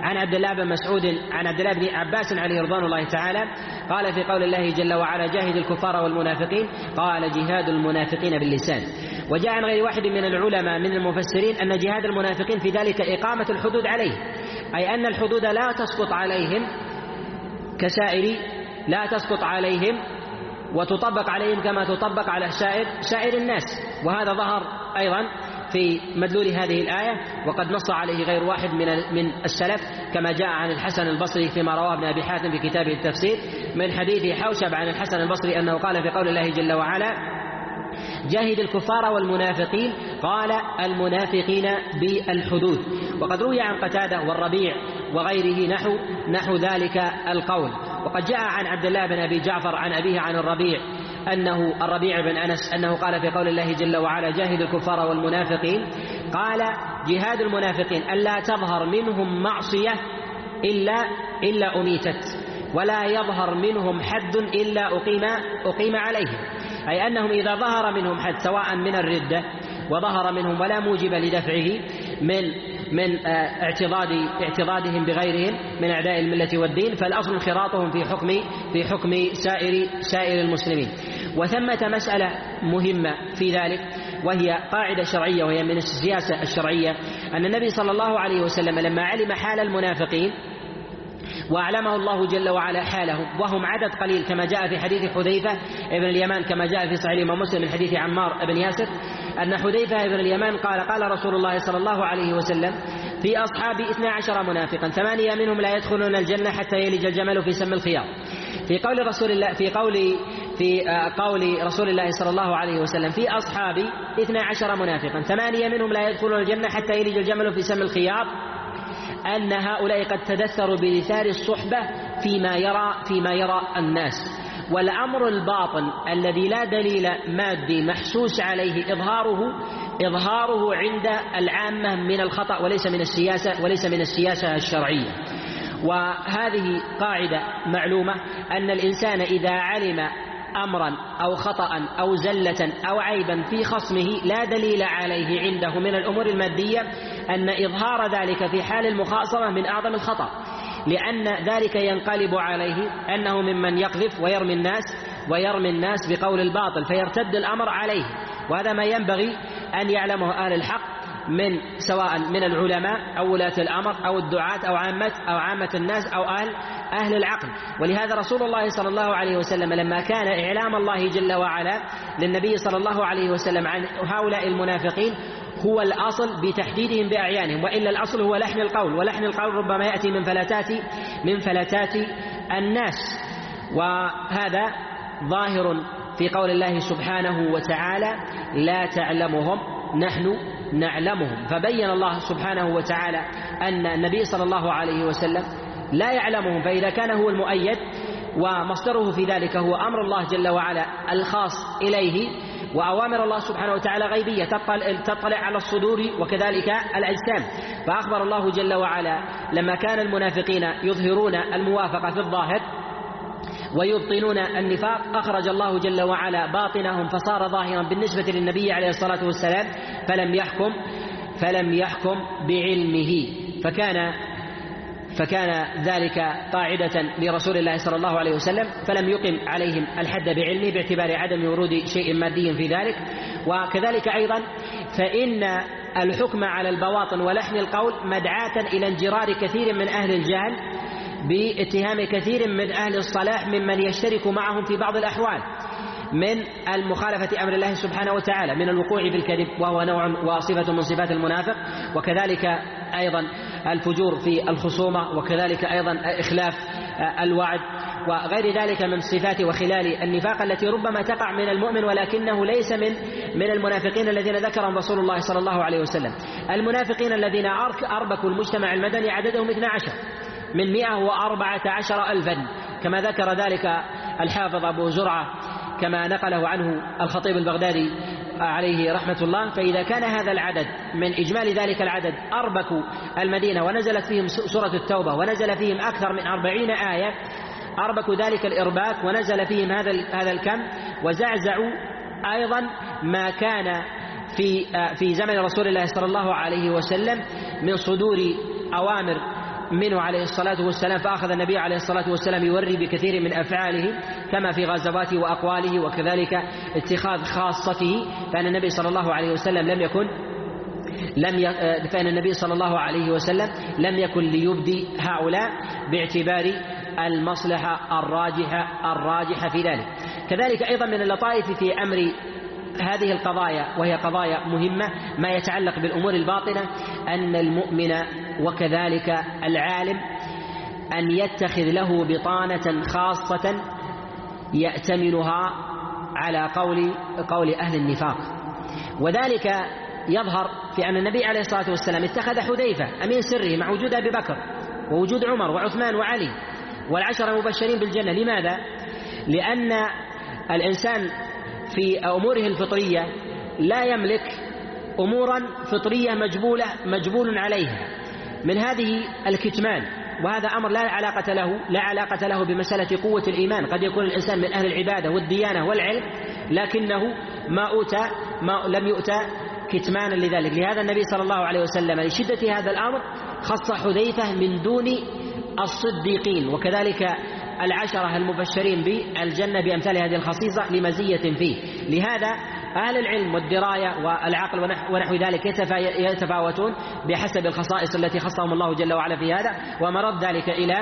عن عبد الله بن مسعود عن عبد الله بن عباس عليه رضوان الله تعالى قال في قول الله جل وعلا جاهد الكفار والمنافقين قال جهاد المنافقين باللسان وجاء عن غير واحد من العلماء من المفسرين أن جهاد المنافقين في ذلك إقامة الحدود عليه أي أن الحدود لا تسقط عليهم كسائر لا تسقط عليهم وتطبق عليهم كما تطبق على سائر سائر الناس. وهذا ظهر أيضا في مدلول هذه الآية وقد نص عليه غير واحد من من السلف كما جاء عن الحسن البصري فيما رواه ابن أبي حاتم في كتابه التفسير من حديث حوشب عن الحسن البصري أنه قال في قول الله جل وعلا جاهد الكفار والمنافقين قال المنافقين بالحدود وقد روي عن قتادة والربيع وغيره نحو نحو ذلك القول. وقد جاء عن عبد الله بن أبي جعفر عن أبيه عن الربيع انه الربيع بن أنس أنه قال في قول الله جل وعلا جاهد الكفار والمنافقين. قال جهاد المنافقين ألا تظهر منهم معصية الا إلا أميتت ولا يظهر منهم حد إلا اقيم أقيم عليهم. أي أنهم إذا ظهر منهم حد سواء من الردة وظهر منهم ولا موجب لدفعه من من آه، اعتضاد اعتضادهم بغيرهم من أعداء الملة والدين فالأصل انخراطهم في حكم في حكم سائر سائر المسلمين. وثمة مسألة مهمة في ذلك وهي قاعدة شرعية وهي من السياسة الشرعية أن النبي صلى الله عليه وسلم لما علم حال المنافقين وأعلمه الله جل وعلا حالهم وهم عدد قليل كما جاء في حديث حذيفة ابن اليمان كما جاء في صحيح الإمام مسلم من حديث عمار بن ياسر أن حذيفة بن اليمان قال قال رسول الله صلى الله عليه وسلم في أصحابي اثنا عشر منافقا ثمانية منهم لا يدخلون الجنة حتى يلج الجمل في سم الخيار. في قول رسول الله في قول في آه، قول رسول الله صلى الله عليه وسلم في أصحابي اثنا عشر منافقا ثمانية منهم لا يدخلون الجنة حتى يلج الجمل في سم الخيار. أن هؤلاء قد تدثروا بلثار الصحبة فيما يرى فيما يرى الناس. والأمر الباطن الذي لا دليل مادي محسوس عليه إظهاره إظهاره عند العامة من الخطأ وليس من السياسة وليس من السياسة الشرعية. وهذه قاعدة معلومة أن الإنسان إذا علم أمرا أو خطأ أو زلة أو عيبا في خصمه لا دليل عليه عنده من الأمور المادية أن إظهار ذلك في حال المخاصمة من أعظم الخطأ لأن ذلك ينقلب عليه أنه ممن يقذف ويرمي الناس ويرمي الناس بقول الباطل فيرتد الأمر عليه. وهذا ما ينبغي أن يعلمه أهل الحق من سواء من العلماء أو ولاة الأمر أو الدعاة أو عامة أو عامة الناس أو أهل أهل العقل. ولهذا رسول الله صلى الله عليه وسلم لما كان إعلام الله جل وعلا للنبي صلى الله عليه وسلم عن هؤلاء المنافقين هو الأصل بتحديدهم بأعيانهم وإلا الأصل هو لحن القول ولحن القول ربما يأتي من فلتات من فلتات الناس. وهذا ظاهر في قول الله سبحانه وتعالى لا تعلمهم نحن نعلمهم. فبين الله سبحانه وتعالى أن النبي صلى الله عليه وسلم لا يعلمهم فإذا كان هو المؤيد ومصدره في ذلك هو أمر الله جل وعلا الخاص إليه وأوامر الله سبحانه وتعالى غيبية تطلع على الصدور وكذلك الأجسام. فأخبر الله جل وعلا لما كان المنافقين يظهرون الموافقة في الظاهر ويبطنون النفاق أخرج الله جل وعلا باطنهم فصار ظاهرا بالنسبة للنبي عليه الصلاة والسلام فلم يحكم فلم يحكم بعلمه. فكان فكان ذلك قاعدة لرسول الله صلى الله عليه وسلم فلم يقم عليهم الحد بعلمه باعتبار عدم ورود شيء مادي في ذلك. وكذلك أيضا فإن الحكم على البواطن ولحن القول مدعاة إلى انجرار كثير من أهل الجهل باتهام كثير من أهل الصلاح ممن يشترك معهم في بعض الأحوال من المخالفة أمر الله سبحانه وتعالى من الوقوع بالكذب وهو نوع وصفة من صفات المنافق. وكذلك أيضا الفجور في الخصومة وكذلك أيضا إخلاف الوعد وغير ذلك من صفات وخلال النفاق التي ربما تقع من المؤمن ولكنه ليس من من المنافقين الذين ذكرهم رسول الله صلى الله عليه وسلم. المنافقين الذين أربكوا المجتمع المدني عددهم 12 من 114 ألفا. كما ذكر ذلك الحافظ أبو زرعة كما نقله عنه الخطيب البغدادي عليه رحمة الله فإذا كان هذا العدد من إجمالي ذلك العدد أربكوا المدينة ونزلت فيهم سورة التوبة ونزل فيهم أكثر من أربعين آية أربكوا ذلك الإرباك ونزل فيهم هذا هذا الكم وزعزعوا أيضا ما كان في في زمن رسول الله صلى الله عليه وسلم من صدور أوامر منه عليه الصلاة والسلام فأخذ النبي عليه الصلاة والسلام يوري بكثير من أفعاله كما في غزواته وأقواله وكذلك اتخاذ خاصته فأن النبي صلى الله عليه وسلم لم يكن لم ي... فإن النبي صلى الله عليه وسلم لم يكن ليبدي هؤلاء باعتبار المصلحة الراجحة الراجحة في ذلك. كذلك أيضا من اللطائف في أمر هذه القضايا وهي قضايا مهمة ما يتعلق بالأمور الباطنة أن المؤمن وكذلك العالم أن يتخذ له بطانة خاصة يأتمنها على قول قول أهل النفاق وذلك يظهر في أن النبي عليه الصلاة والسلام اتخذ حذيفة أمين سره مع وجود أبي بكر ووجود عمر وعثمان وعلي والعشرة المبشرين بالجنة لماذا؟ لأن الإنسان في أموره الفطرية لا يملك أمورا فطرية مجبولة مجبول عليها. من هذه الكتمان وهذا أمر لا علاقة له لا علاقة له بمسألة قوة الإيمان. قد يكون الإنسان من أهل العبادة والديانة والعلم لكنه ما أوتى ما لم يؤتى كتمانا لذلك. لهذا النبي صلى الله عليه وسلم لشدة هذا الأمر خص حذيفة من دون الصديقين وكذلك العشرة المبشرين بالجنة بأمثال هذه الخصيصة لمزية فيه. لهذا أهل العلم والدراية والعقل ونحو ذلك يتفاوتون بحسب الخصائص التي خصهم الله جل وعلا في هذا ومرد ذلك إلى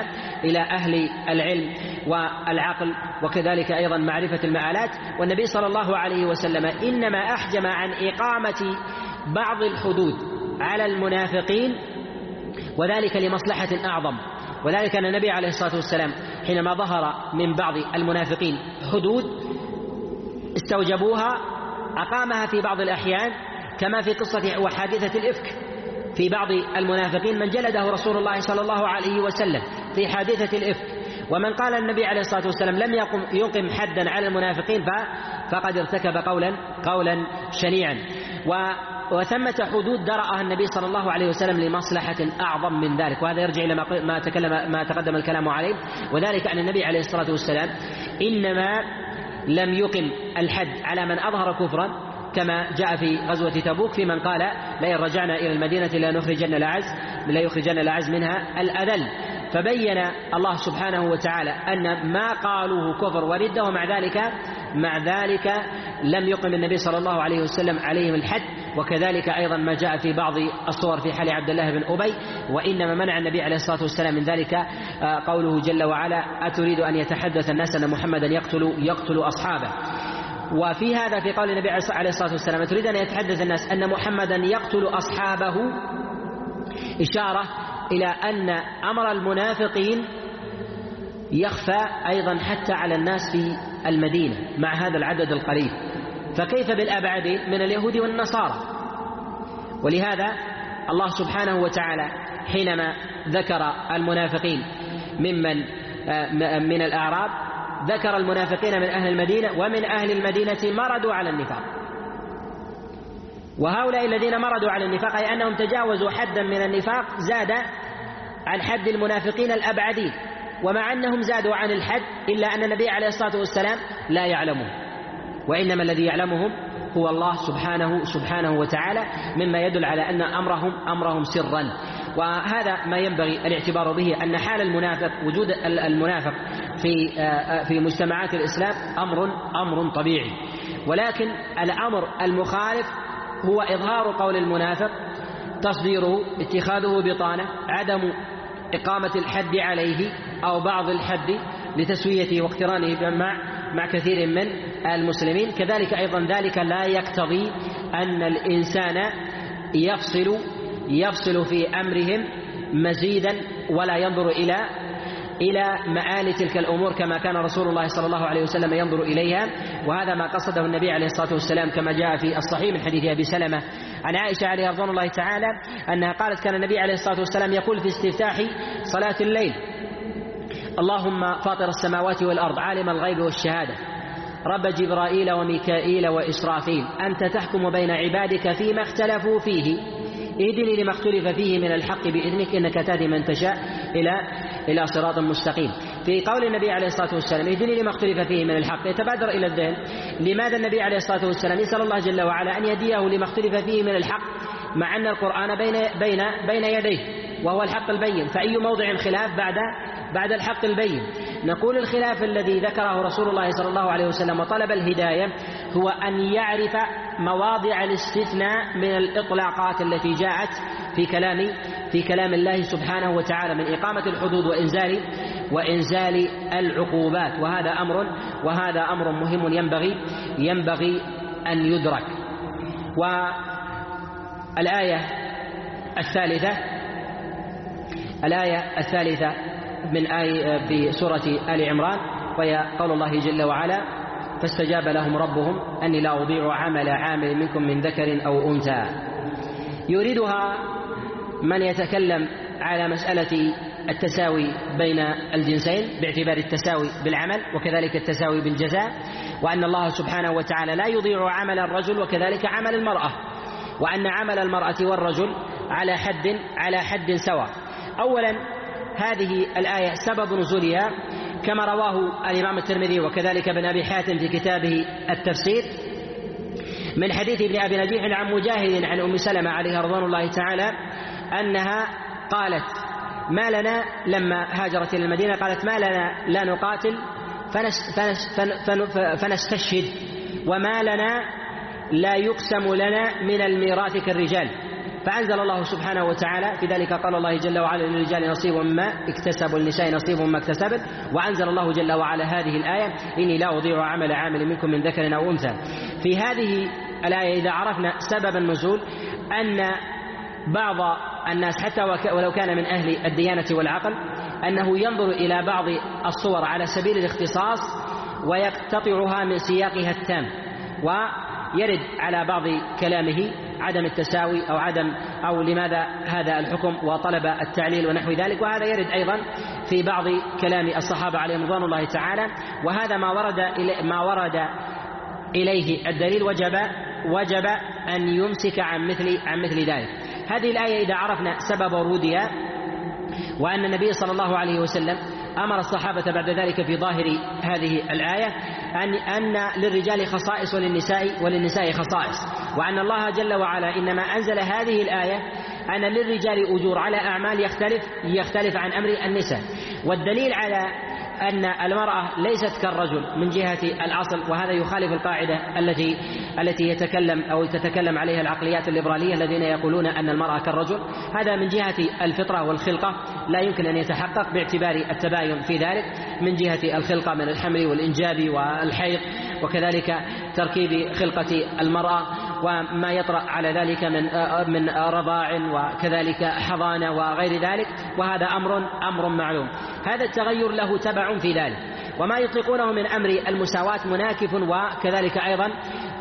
إلى أهل العلم والعقل وكذلك أيضا معرفة المآلات. والنبي صلى الله عليه وسلم إنما أحجم عن إقامة بعض الحدود على المنافقين وذلك لمصلحة أعظم. وذلك أن النبي عليه الصلاة والسلام حينما ظهر من بعض المنافقين حدود استوجبوها أقامها في بعض الأحيان كما في قصة وحادثة الإفك في بعض المنافقين من جلده رسول الله صلى الله عليه وسلم في حادثة الإفك. ومن قال النبي عليه الصلاة والسلام لم يقم يقم حدا على المنافقين فقد ارتكب قولا قولا شنيعا. وثمة حدود درأها النبي صلى الله عليه وسلم لمصلحة أعظم من ذلك وهذا يرجع إلى ما تكلم ما تقدم الكلام عليه وذلك أن النبي عليه الصلاة والسلام إنما لم يقم الحد على من أظهر كفرا كما جاء في غزوة تبوك في من قال لئن رجعنا إلى المدينة لنخرجن الأعز ليخرجن الأعز منها الأذل فبين الله سبحانه وتعالى أن ما قالوه كفر وردة ومع ذلك مع ذلك لم يقم النبي صلى الله عليه وسلم عليهم الحد وكذلك أيضا ما جاء في بعض الصور في حال عبد الله بن أبي وإنما منع النبي عليه الصلاة والسلام من ذلك آه، قوله جل وعلا أتريد أن يتحدث الناس أن محمدا يقتل يقتل أصحابه. وفي هذا في قول النبي عليه الصلاة والسلام تريد أن يتحدث الناس أن محمدا يقتل أصحابه؟ إشارة إلى أن أمر المنافقين يخفى أيضا حتى على الناس في المدينة مع هذا العدد القليل. فكيف بالأبعدين من اليهود والنصارى؟ ولهذا الله سبحانه وتعالى حينما ذكر المنافقين ممن آه، من الأعراب ذكر المنافقين من أهل المدينة ومن أهل المدينة مردوا على النفاق. وهؤلاء الذين مردوا على النفاق أي أنهم تجاوزوا حدا من النفاق زاد عن حد المنافقين الأبعدين. ومع أنهم زادوا عن الحد إلا أن النبي عليه الصلاة والسلام لا يعلمهم وإنما الذي يعلمهم هو الله سبحانه سبحانه وتعالى مما يدل على أن أمرهم أمرهم سرا. وهذا ما ينبغي الاعتبار به أن حال المنافق وجود المنافق في في مجتمعات الإسلام أمر أمر طبيعي. ولكن الأمر المخالف هو إظهار قول المنافق تصديره اتخاذه بطانة عدم إقامة الحد عليه أو بعض الحد لتسويته واقترانه مع مع كثير من المسلمين. كذلك أيضا ذلك لا يقتضي أن الإنسان يفصل يفصل في أمرهم مزيدا ولا ينظر إلى إلى مآل تلك الأمور كما كان رسول الله صلى الله عليه وسلم ينظر إليها. وهذا ما قصده النبي عليه الصلاة والسلام كما جاء في الصحيح من حديث أبي سلمة. عن عائشة عليه رضوان الله تعالى أنها قالت كان النبي عليه الصلاة والسلام يقول في استفتاح صلاة الليل اللهم فاطر السماوات والأرض عالم الغيب والشهادة. رب جبرائيل وميكائيل وإسرافيل أنت تحكم بين عبادك فيما اختلفوا فيه. اهدني لما اختلف فيه من الحق بإذنك إنك تهدي من تشاء إلى إلى صراط مستقيم. في قول النبي عليه الصلاة والسلام اهدني لما اختلف فيه من الحق يتبادر إلى الذهن. لماذا النبي عليه الصلاة والسلام يسأل الله جل وعلا أن يهديه لما اختلف فيه من الحق؟ مع أن القرآن بين بين بين يديه وهو الحق البين. فأي موضع خلاف بعد بعد الحق البين؟ نقول الخلاف الذي ذكره رسول الله صلى الله عليه وسلم وطلب الهداية هو أن يعرف مواضع الاستثناء من الإطلاقات التي جاءت في كلام في كلام الله سبحانه وتعالى من إقامة الحدود وإنزال وإنزال العقوبات. وهذا أمر وهذا أمر مهم ينبغي ينبغي أن يدرك. والآية الثالثة الآية الثالثة من آية في سورة آل عمران وهي قول الله جل وعلا فاستجاب لهم ربهم أني لا أضيع عمل عامل منكم من ذكر أو أنثى. يريدها من يتكلم على مسألة التساوي بين الجنسين باعتبار التساوي بالعمل وكذلك التساوي بالجزاء وأن الله سبحانه وتعالى لا يضيع عمل الرجل وكذلك عمل المرأة وأن عمل المرأة والرجل على حد على حد سواء. أولا هذه الآية سبب نزولها كما رواه الإمام الترمذي وكذلك ابن أبي حاتم في كتابه التفسير. من حديث ابن أبي نجيح عن مجاهد عن أم سلمة عليها رضوان الله تعالى أنها قالت ما لنا لما هاجرت إلى المدينة قالت ما لنا لا نقاتل فنستشهد وما لنا لا يقسم لنا من الميراث كالرجال. فأنزل الله سبحانه وتعالى في ذلك قال الله جل وعلا للرجال نصيب مما اكتسبوا النساء نصيب مما اكتسبت. وأنزل الله جل وعلا هذه الآية إني لا أضيع عمل عامل منكم من ذكر أو أنثى. في هذه الآية إذا عرفنا سبب النزول أن بعض الناس حتى ولو كان من أهل الديانة والعقل أنه ينظر إلى بعض الصور على سبيل الاختصاص ويقتطعها من سياقها التام ويرد على بعض كلامه عدم التساوي أو عدم أو لماذا هذا الحكم وطلب التعليل ونحو ذلك وهذا يرد أيضا في بعض كلام الصحابة عليهم رضوان الله تعالى وهذا ما ورد ما ورد إليه الدليل وجب وجب أن يمسك عن مثل عن مثل ذلك. هذه الآية إذا عرفنا سبب ورودها وأن النبي صلى الله عليه وسلم أمر الصحابة بعد ذلك في ظاهر هذه الآية أن أن للرجال خصائص وللنساء وللنساء خصائص وأن الله جل وعلا إنما أنزل هذه الآية أن للرجال أجور على أعمال يختلف يختلف عن أمر النساء والدليل على أن المرأة ليست كالرجل من جهة الأصل وهذا يخالف القاعدة التي التي يتكلم أو تتكلم عليها العقليات الليبرالية الذين يقولون أن المرأة كالرجل. هذا من جهة الفطرة والخلقة. لا يمكن أن يتحقق باعتبار التباين في ذلك. من جهة الخلقة من الحمل والإنجاب والحيض وكذلك تركيب خلقة المرأة. وما يطرأ على ذلك من من رضاع وكذلك حضانة وغير ذلك وهذا أمر أمر معلوم. هذا التغير له تبع في ذلك. وما يطلقونه من أمر المساواة مناكف وكذلك أيضا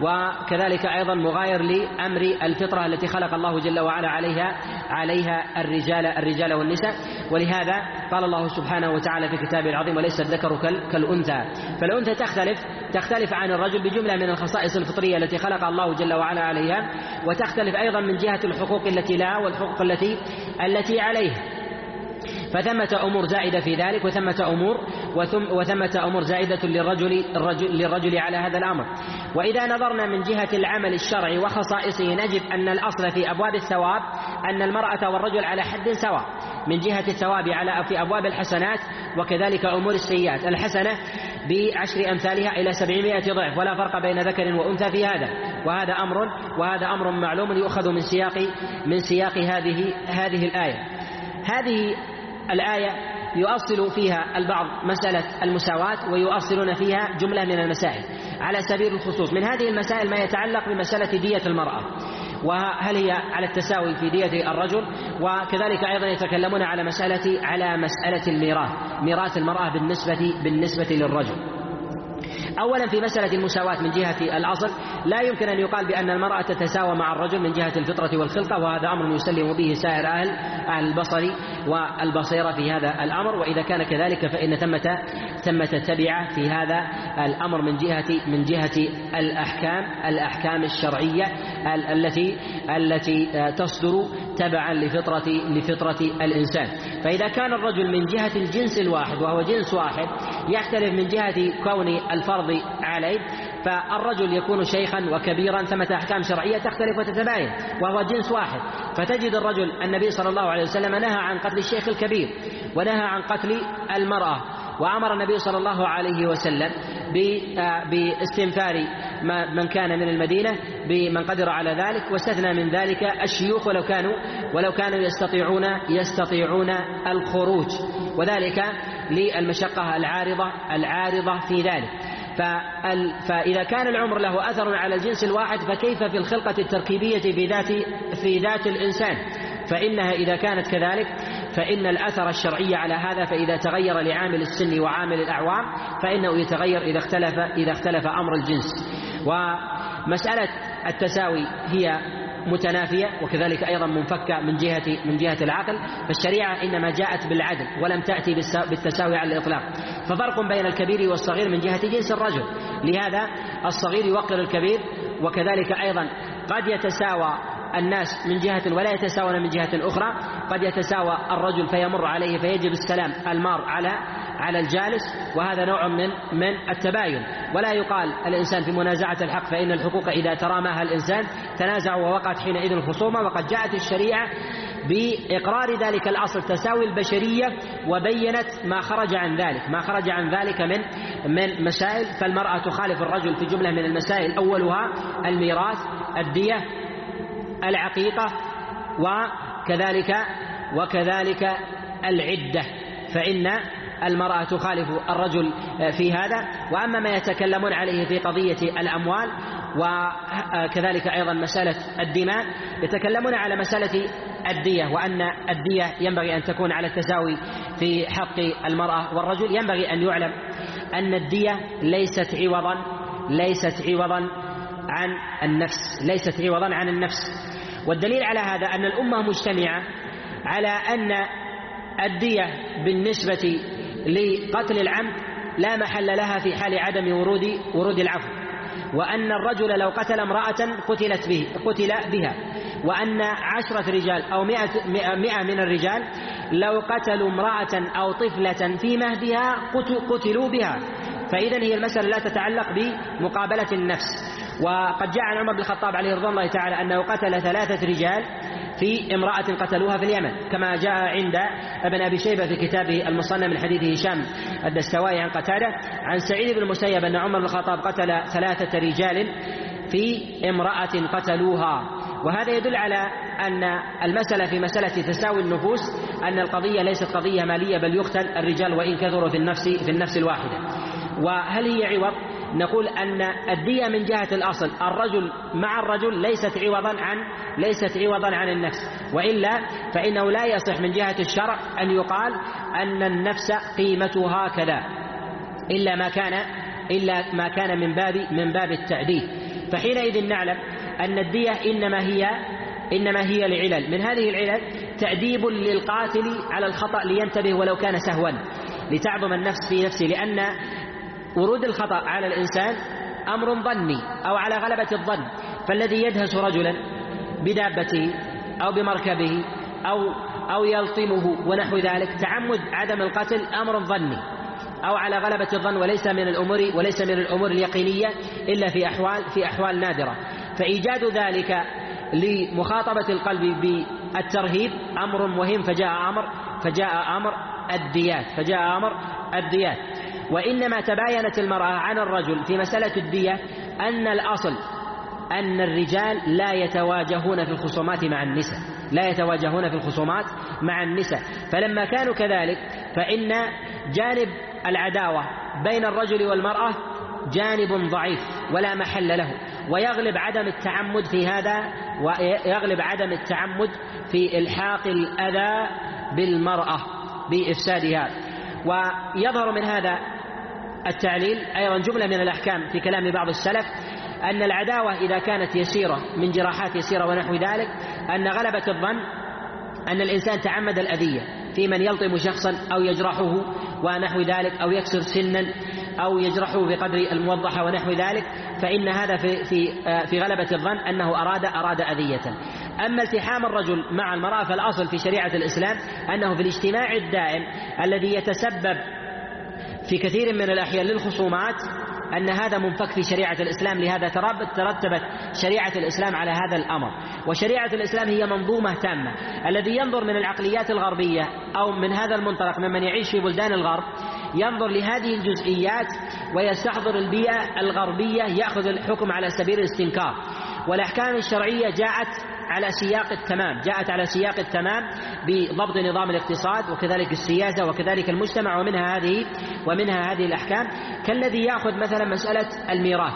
وكذلك أيضا مغاير لأمر الفطرة التي خلق الله جل وعلا عليها عليها الرجال الرجال والنساء. ولهذا قال الله سبحانه وتعالى في كتابه العظيم وليس الذكر كالأنثى. فالأنثى تختلف تختلف عن الرجل بجملة من الخصائص الفطرية التي خلق الله جل وعلا عليها وتختلف أيضا من جهة الحقوق التي لها والحقوق التي التي عليه. فثمة أمور زائدة في ذلك وثمة أمور وثمة أمور زائدة للرجل للرجل على هذا الأمر. وإذا نظرنا من جهة العمل الشرعي وخصائصه نجد أن الأصل في أبواب الثواب أن المرأة والرجل على حد سواء. من جهة الثواب على في أبواب الحسنات وكذلك أمور السيئات. الحسنة بعشر أمثالها إلى سبعمائة ضعف ولا فرق بين ذكر وأنثى في هذا. وهذا أمر وهذا أمر معلوم يؤخذ من سياق من سياق هذه هذه الآية. هذه الآية يؤصل فيها البعض مسألة المساواة ويؤصلون فيها جملة من المسائل على سبيل الخصوص. من هذه المسائل ما يتعلق بمسألة دية المرأة وهل هي على التساوي في دية الرجل؟ وكذلك أيضا يتكلمون على مسألة على مسألة الميراث ميراث المرأة بالنسبة بالنسبة للرجل. أولا في مسألة المساواة من جهة الأصل لا يمكن أن يقال بأن المرأة تتساوى مع الرجل من جهة الفطرة والخلقة وهذا أمر يسلم به سائر أهل أهل البصر والبصيرة في هذا الأمر. وإذا كان كذلك فإن ثمة ثمة تبعة في هذا الأمر من جهة من جهة الأحكام الأحكام الشرعية التي التي تصدر تبعا لفطرة لفطرة الإنسان. فإذا كان الرجل من جهة الجنس الواحد وهو جنس واحد يختلف من جهة كون الفرض عليه فالرجل يكون شيخا وكبيرا ثمة أحكام شرعية تختلف وتتباين وهو جنس واحد. فتجد الرجل النبي صلى الله عليه وسلم نهى عن قتل الشيخ الكبير ونهى عن قتل المرأة. وأمر النبي صلى الله عليه وسلم آه، باستنفار من كان من المدينة بمن قدر على ذلك. واستثنى من ذلك الشيوخ ولو كانوا ولو كانوا يستطيعون يستطيعون الخروج. وذلك للمشقة العارضة العارضة في ذلك. فإذا كان العمر له أثر على الجنس الواحد فكيف في الخلقة التركيبية في ذات في ذات الإنسان؟ فإنها إذا كانت كذلك فإن الأثر الشرعي على هذا فإذا تغير لعامل السن وعامل الأعوام فإنه يتغير إذا اختلف إذا اختلف أمر الجنس. ومسألة التساوي هي متنافية وكذلك أيضا منفكة من جهة من جهة العقل فالشريعة إنما جاءت بالعدل ولم تأتي بالتساوي على الإطلاق. ففرق بين الكبير والصغير من جهة جنس الرجل. لهذا الصغير يوقر الكبير وكذلك أيضا قد يتساوى الناس من جهة ولا يتساوون من جهة أخرى. قد يتساوى الرجل فيمر عليه فيجب السلام المار على على الجالس وهذا نوع من من التباين. ولا يقال الإنسان في منازعة الحق فإن الحقوق إذا تراماها الإنسان تنازع ووقعت حينئذ الخصومة وقد جاءت الشريعة بإقرار ذلك الأصل تساوي البشرية وبينت ما خرج عن ذلك. ما خرج عن ذلك من من مسائل فالمرأة تخالف الرجل في جملة من المسائل. أولها الميراث الدية العقيقة وكذلك وكذلك العدة فإن المرأة تخالف الرجل في هذا. وأما ما يتكلمون عليه في قضية الأموال وكذلك أيضا مسألة الدماء يتكلمون على مسألة الدية وأن الدية ينبغي أن تكون على التساوي في حق المرأة والرجل. ينبغي أن يعلم أن الدية ليست عوضا ليست عوضا عن النفس ليست عوضا عن النفس. والدليل على هذا أن الأمة مجتمعة على أن الدية بالنسبة لقتل العمد لا محل لها في حال عدم ورود ورود العفو وأن الرجل لو قتل امرأة قتلت به قتل بها وأن عشرة رجال أو مئة, مئة من الرجال لو قتلوا امرأة أو طفلة في مهدها قتلوا بها. فإذا هي المسألة لا تتعلق بمقابلة النفس. وقد جاء عن عمر بن الخطاب عليه رضوان الله تعالى أنه قتل ثلاثة رجال في امرأة قتلوها في اليمن كما جاء عند ابن أبي شيبة في كتابه المصنف من حديث هشام الدستوائي عن قتادة عن سعيد بن المسيب أن عمر بن الخطاب قتل ثلاثة رجال في امرأة قتلوها وهذا يدل على أن المسألة في مسألة تساوي النفوس أن القضية ليست قضية مالية بل يقتل الرجال وإن كثروا في النفس في النفس الواحدة وهل هي عوض؟ نقول أن الدية من جهة الأصل. الرجل مع الرجل ليست عوضا عن ليست عوضا عن النفس. وإلا فإنه لا يصح من جهة الشرع أن يقال أن النفس قيمتها كذا إلا ما كان إلا ما كان من باب من باب التعديل. فحينئذ نعلم أن الدية إنما هي إنما هي لعلل. من هذه العلل تأديب للقاتل على الخطأ لينتبه ولو كان سهوا. لتعظم النفس في نفسه. لأن ورود الخطأ على الإنسان أمر ظني أو على غلبة الظن فالذي يدهس رجلا بدابته أو بمركبه أو أو يلطمه ونحو ذلك تعمد عدم القتل أمر ظني أو على غلبة الظن وليس من الأمور وليس من الأمور اليقينية إلا في أحوال في أحوال نادرة. فإيجاد ذلك لمخاطبة القلب بالترهيب أمر مهم فجاء أمر فجاء أمر الديات فجاء أمر الديات. وإنما تباينت المرأة عن الرجل في مسألة الدية أن الأصل أن الرجال لا يتواجهون في الخصومات مع النساء لا يتواجهون في الخصومات مع النساء. فلما كانوا كذلك فإن جانب العداوة بين الرجل والمرأة جانب ضعيف ولا محل له ويغلب عدم التعمد في هذا ويغلب عدم التعمد في إلحاق الأذى بالمرأة بإفسادها. ويظهر من هذا التعليل أيضا جملة من الأحكام في كلام بعض السلف أن العداوة إذا كانت يسيرة من جراحات يسيرة ونحو ذلك أن غلبة الظن أن الإنسان تعمد الأذية في من يلطم شخصا أو يجرحه ونحو ذلك أو يكسر سنا أو يجرحه بقدر الموضحه ونحو ذلك فإن هذا في في في غلبة الظن أنه أراد أراد أذية. أما التحام الرجل مع المرأة فالأصل في شريعة الإسلام أنه في الاجتماع الدائم الذي يتسبب في كثير من الأحيان للخصومات أن هذا منفك في شريعة الإسلام لهذا ترتبت شريعة الإسلام على هذا الأمر. وشريعة الإسلام هي منظومة تامة. الذي ينظر من العقليات الغربية أو من هذا المنطلق ممن يعيش في بلدان الغرب ينظر لهذه الجزئيات ويستحضر البيئة الغربية يأخذ الحكم على سبيل الاستنكار. والأحكام الشرعية جاءت على سياق التمام جاءت على سياق التمام بضبط نظام الاقتصاد وكذلك السياسة وكذلك المجتمع ومنها هذه ومنها هذه الأحكام. كالذي يأخذ مثلا مسألة الميراث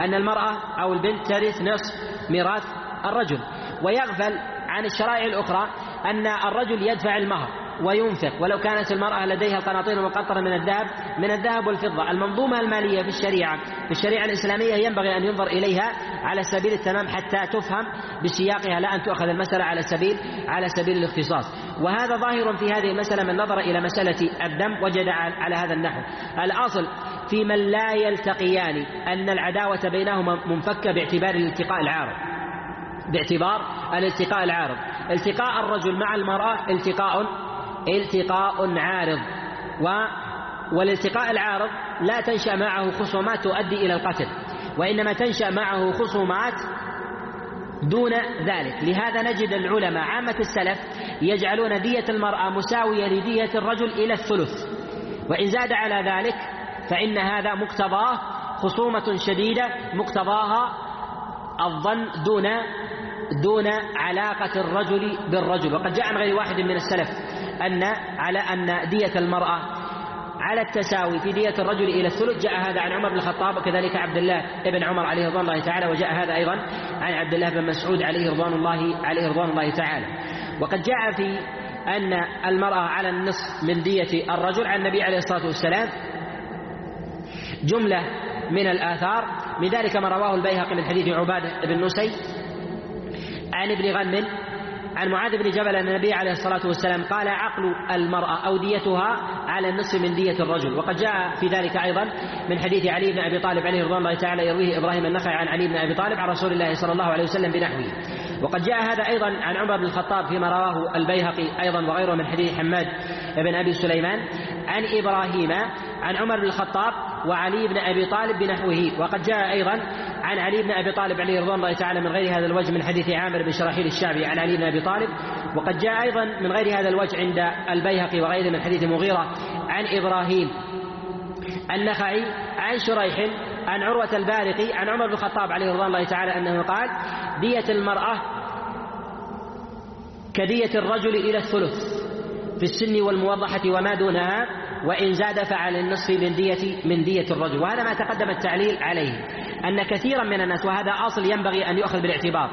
أن المرأة أو البنت ترث نصف ميراث الرجل ويغفل عن الشرائع الأخرى أن الرجل يدفع المهر. وينفق. ولو كانت المرأة لديها قناطير مقطرة من الذهب من الذهب والفضة. المنظومة المالية في الشريعة في الشريعة الإسلامية ينبغي أن ينظر إليها على سبيل التمام حتى تفهم بسياقها. لا أن تؤخذ المسألة على سبيل على سبيل الاختصاص. وهذا ظاهر في هذه المسألة من نظر إلى مسألة الدم وجد على هذا النحو. الأصل في من لا يلتقيان أن العداوة بينهما منفكة باعتبار الالتقاء العارض. باعتبار الالتقاء العارض. التقاء الرجل مع المرأة التقاء التقاء عارض. و والالتقاء العارض لا تنشأ معه خصومات تؤدي إلى القتل وإنما تنشأ معه خصومات دون ذلك. لهذا نجد العلماء عامة السلف يجعلون دية المرأة مساوية لدية الرجل إلى الثلث. وإن زاد على ذلك فإن هذا مقتضاه خصومة شديدة مقتضاها الظن دون دون علاقة الرجل بالرجل. وقد جاء عن غير واحد من السلف أن على أن دية المرأة على التساوي في دية الرجل إلى الثلث. جاء هذا عن عمر بن الخطاب وكذلك عبد الله بن عمر عليه رضوان الله تعالى وجاء هذا أيضا عن عبد الله بن مسعود عليه رضوان الله عليه رضوان الله تعالى. وقد جاء في أن المرأة على النصف من دية الرجل عن النبي عليه الصلاة والسلام. جملة من الآثار من ذلك ما رواه البيهقي من حديث عبادة بن نسي عن ابن غنم عن معاذ بن جبل أن النبي عليه الصلاة والسلام قال عقل المرأة أو ديتها على النصف من دية الرجل. وقد جاء في ذلك أيضا من حديث علي بن أبي طالب عليه رضوان الله تعالى يرويه إبراهيم النخعي عن علي بن أبي طالب عن رسول الله صلى الله عليه وسلم بنحوه. وقد جاء هذا أيضا عن عمر بن الخطاب فيما رواه البيهقي أيضا وغيره من حديث حماد بن أبي سليمان عن إبراهيم عن عمر بن الخطاب وعلي بن أبي طالب بنحوه. وقد جاء أيضا عن علي بن أبي طالب عليه رضوان الله تعالى من غير هذا الوجه من حديث عامر بن شراحيل الشعبي عن علي بن أبي طالب. وقد جاء أيضا من غير هذا الوجه عند البيهقي وغيره من حديث مغيرة عن إبراهيم النخعي عن شريح عن عروة البارقي عن عمر بن الخطاب عليه رضوان الله تعالى أنه قال دية المرأة كدية الرجل إلى الثلث في السن والموضحة وما دونها وإن زاد فعلى النصف من دية من دية الرجل. وهذا ما تقدم التعليل عليه. أن كثيرا من الناس وهذا أصل ينبغي أن يؤخذ بالاعتبار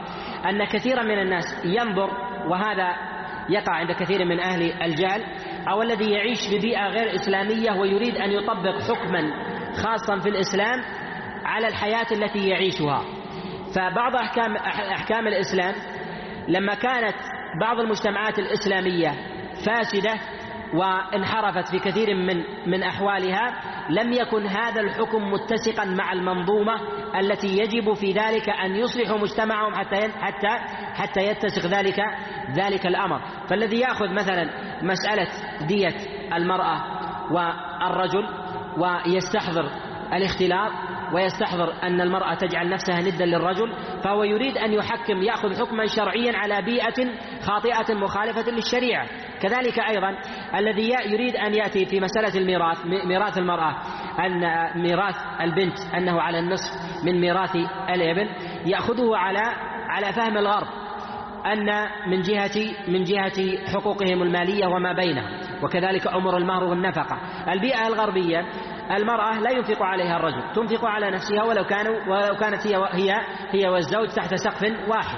أن كثيرا من الناس ينظر وهذا يقع عند كثير من أهل الجهل أو الذي يعيش ببيئة غير إسلامية ويريد أن يطبق حكما خاصا في الإسلام على الحياة التي يعيشها. فبعض أحكام أحكام الإسلام لما كانت بعض المجتمعات الإسلامية فاسدة وانحرفت في كثير من من أحوالها لم يكن هذا الحكم متسقا مع المنظومة التي يجب في ذلك أن يصلحوا مجتمعهم حتى حتى حتى يتسق ذلك ذلك الأمر. فالذي يأخذ مثلا مسألة دية المرأة والرجل ويستحضر الاختلاط ويستحضر أن المرأة تجعل نفسها ندا للرجل فهو يريد أن يحكم يأخذ حكما شرعيا على بيئة خاطئة مخالفة للشريعة. كذلك أيضا الذي يريد أن يأتي في مسألة الميراث ميراث المرأة أن ميراث البنت أنه على النصف من ميراث الإبن يأخذه على على فهم الغرب أن من جهة من جهة حقوقهم المالية وما بينهم. وكذلك أمور المهر والنفقة. البيئة الغربية المرأة لا ينفق عليها الرجل تنفق على نفسها ولو كانوا ولو كانت هي هي هي والزوج تحت سقف واحد.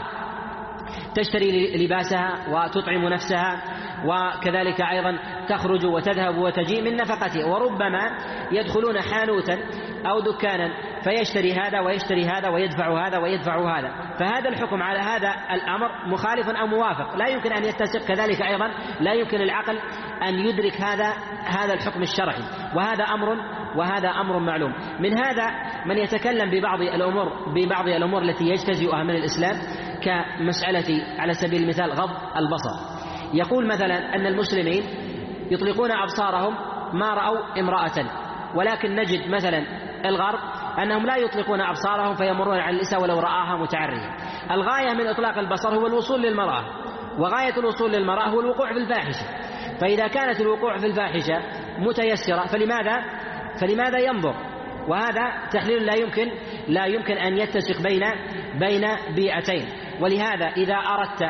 تشتري لباسها وتطعم نفسها وكذلك أيضا تخرج وتذهب وتجيء من نفقتها. وربما يدخلون حانوتا أو دكانا فيشتري هذا ويشتري هذا ويدفع هذا ويدفع هذا. فهذا الحكم على هذا الأمر مخالف أو موافق. لا يمكن أن يتسق كذلك أيضا. لا يمكن العقل أن يدرك هذا هذا الحكم الشرعي. وهذا أمر وهذا أمر معلوم. من هذا من يتكلم ببعض الأمور ببعض الأمور التي يجتزئها من الإسلام كمسألة على سبيل المثال غض البصر. يقول مثلا أن المسلمين يطلقون أبصارهم ما رأوا امرأة. ولكن نجد مثلا الغرب أنهم لا يطلقون أبصارهم فيمرون على النساء ولو رآها متعريه الغاية من إطلاق البصر هو الوصول للمرأة وغاية الوصول للمرأة هو الوقوع في الفاحشة. فإذا كانت الوقوع في الفاحشة متيسرة فلماذا؟ فلماذا ينظر؟ وهذا تحليل لا يمكن لا يمكن أن يتسق بين بين بيئتين. ولهذا إذا أردت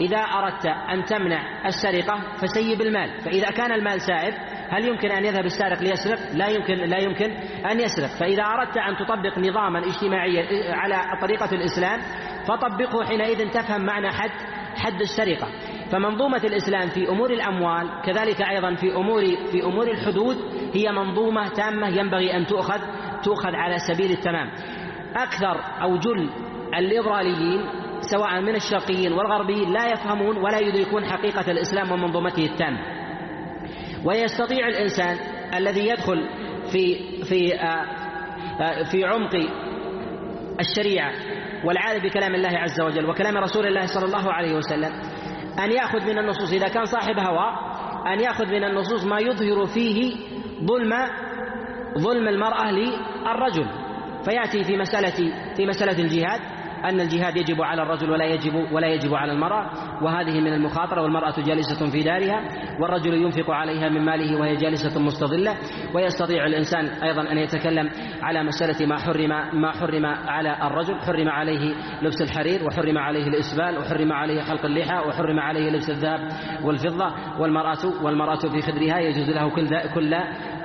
إذا أردت أن تمنع السرقة فسيب المال. فإذا كان المال سائب هل يمكن أن يذهب السارق ليسرق؟ لا يمكن لا يمكن أن يسرق، فإذا أردت أن تطبق نظاما اجتماعيا على طريقة الإسلام فطبقه حينئذ تفهم معنى حد حد السرقة، فمنظومة الإسلام في أمور الأموال كذلك أيضا في أمور في أمور الحدود هي منظومة تامة ينبغي أن تؤخذ تؤخذ على سبيل التمام. أكثر أو جل الليبراليين سواء من الشرقيين والغربيين لا يفهمون ولا يدركون حقيقة الإسلام ومنظومته التامة. ويستطيع الإنسان الذي يدخل في في في عمق الشريعة والعارف بكلام الله عز وجل وكلام رسول الله صلى الله عليه وسلم أن يأخذ من النصوص إذا كان صاحب هوى أن يأخذ من النصوص ما يظهر فيه ظلم ظلم المرأة للرجل فيأتي في مسألة في مسألة الجهاد أن الجهاد يجب على الرجل ولا يجب ولا يجب على المرأة وهذه من المخاطرة والمرأة جالسة في دارها والرجل ينفق عليها من ماله وهي جالسة مستظلة ويستطيع الإنسان أيضا أن يتكلم على مسألة ما حرم ما حرم على الرجل حرم عليه لبس الحرير وحرم عليه الإسبال وحرم عليه حلق اللحى وحرم عليه لبس الذهب والفضة والمرأة والمرأة في خدرها يجوز له كل كل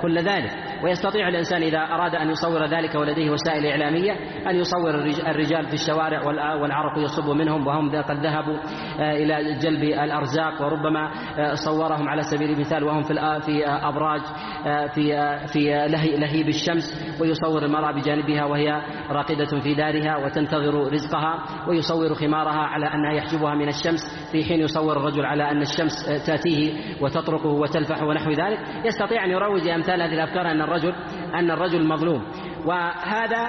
كل ذلك. ويستطيع الإنسان إذا أراد أن يصور ذلك ولديه وسائل إعلامية أن يصور الرجال في الشوارع والعرق يصب منهم وهم قد ذهبوا آه، إلى جلب الأرزاق. وربما آه، صورهم على سبيل المثال وهم في في أبراج آه، في في لهيب الشمس. ويصور المرأة بجانبها وهي راقدة في دارها وتنتظر رزقها. ويصور خمارها على أنها يحجبها من الشمس. في حين يصور الرجل على أن الشمس تأتيه وتطرقه وتلفح ونحو ذلك يستطيع أن يروج أمثال هذه الأفكار أن الرجل أن الرجل مظلوم. وهذا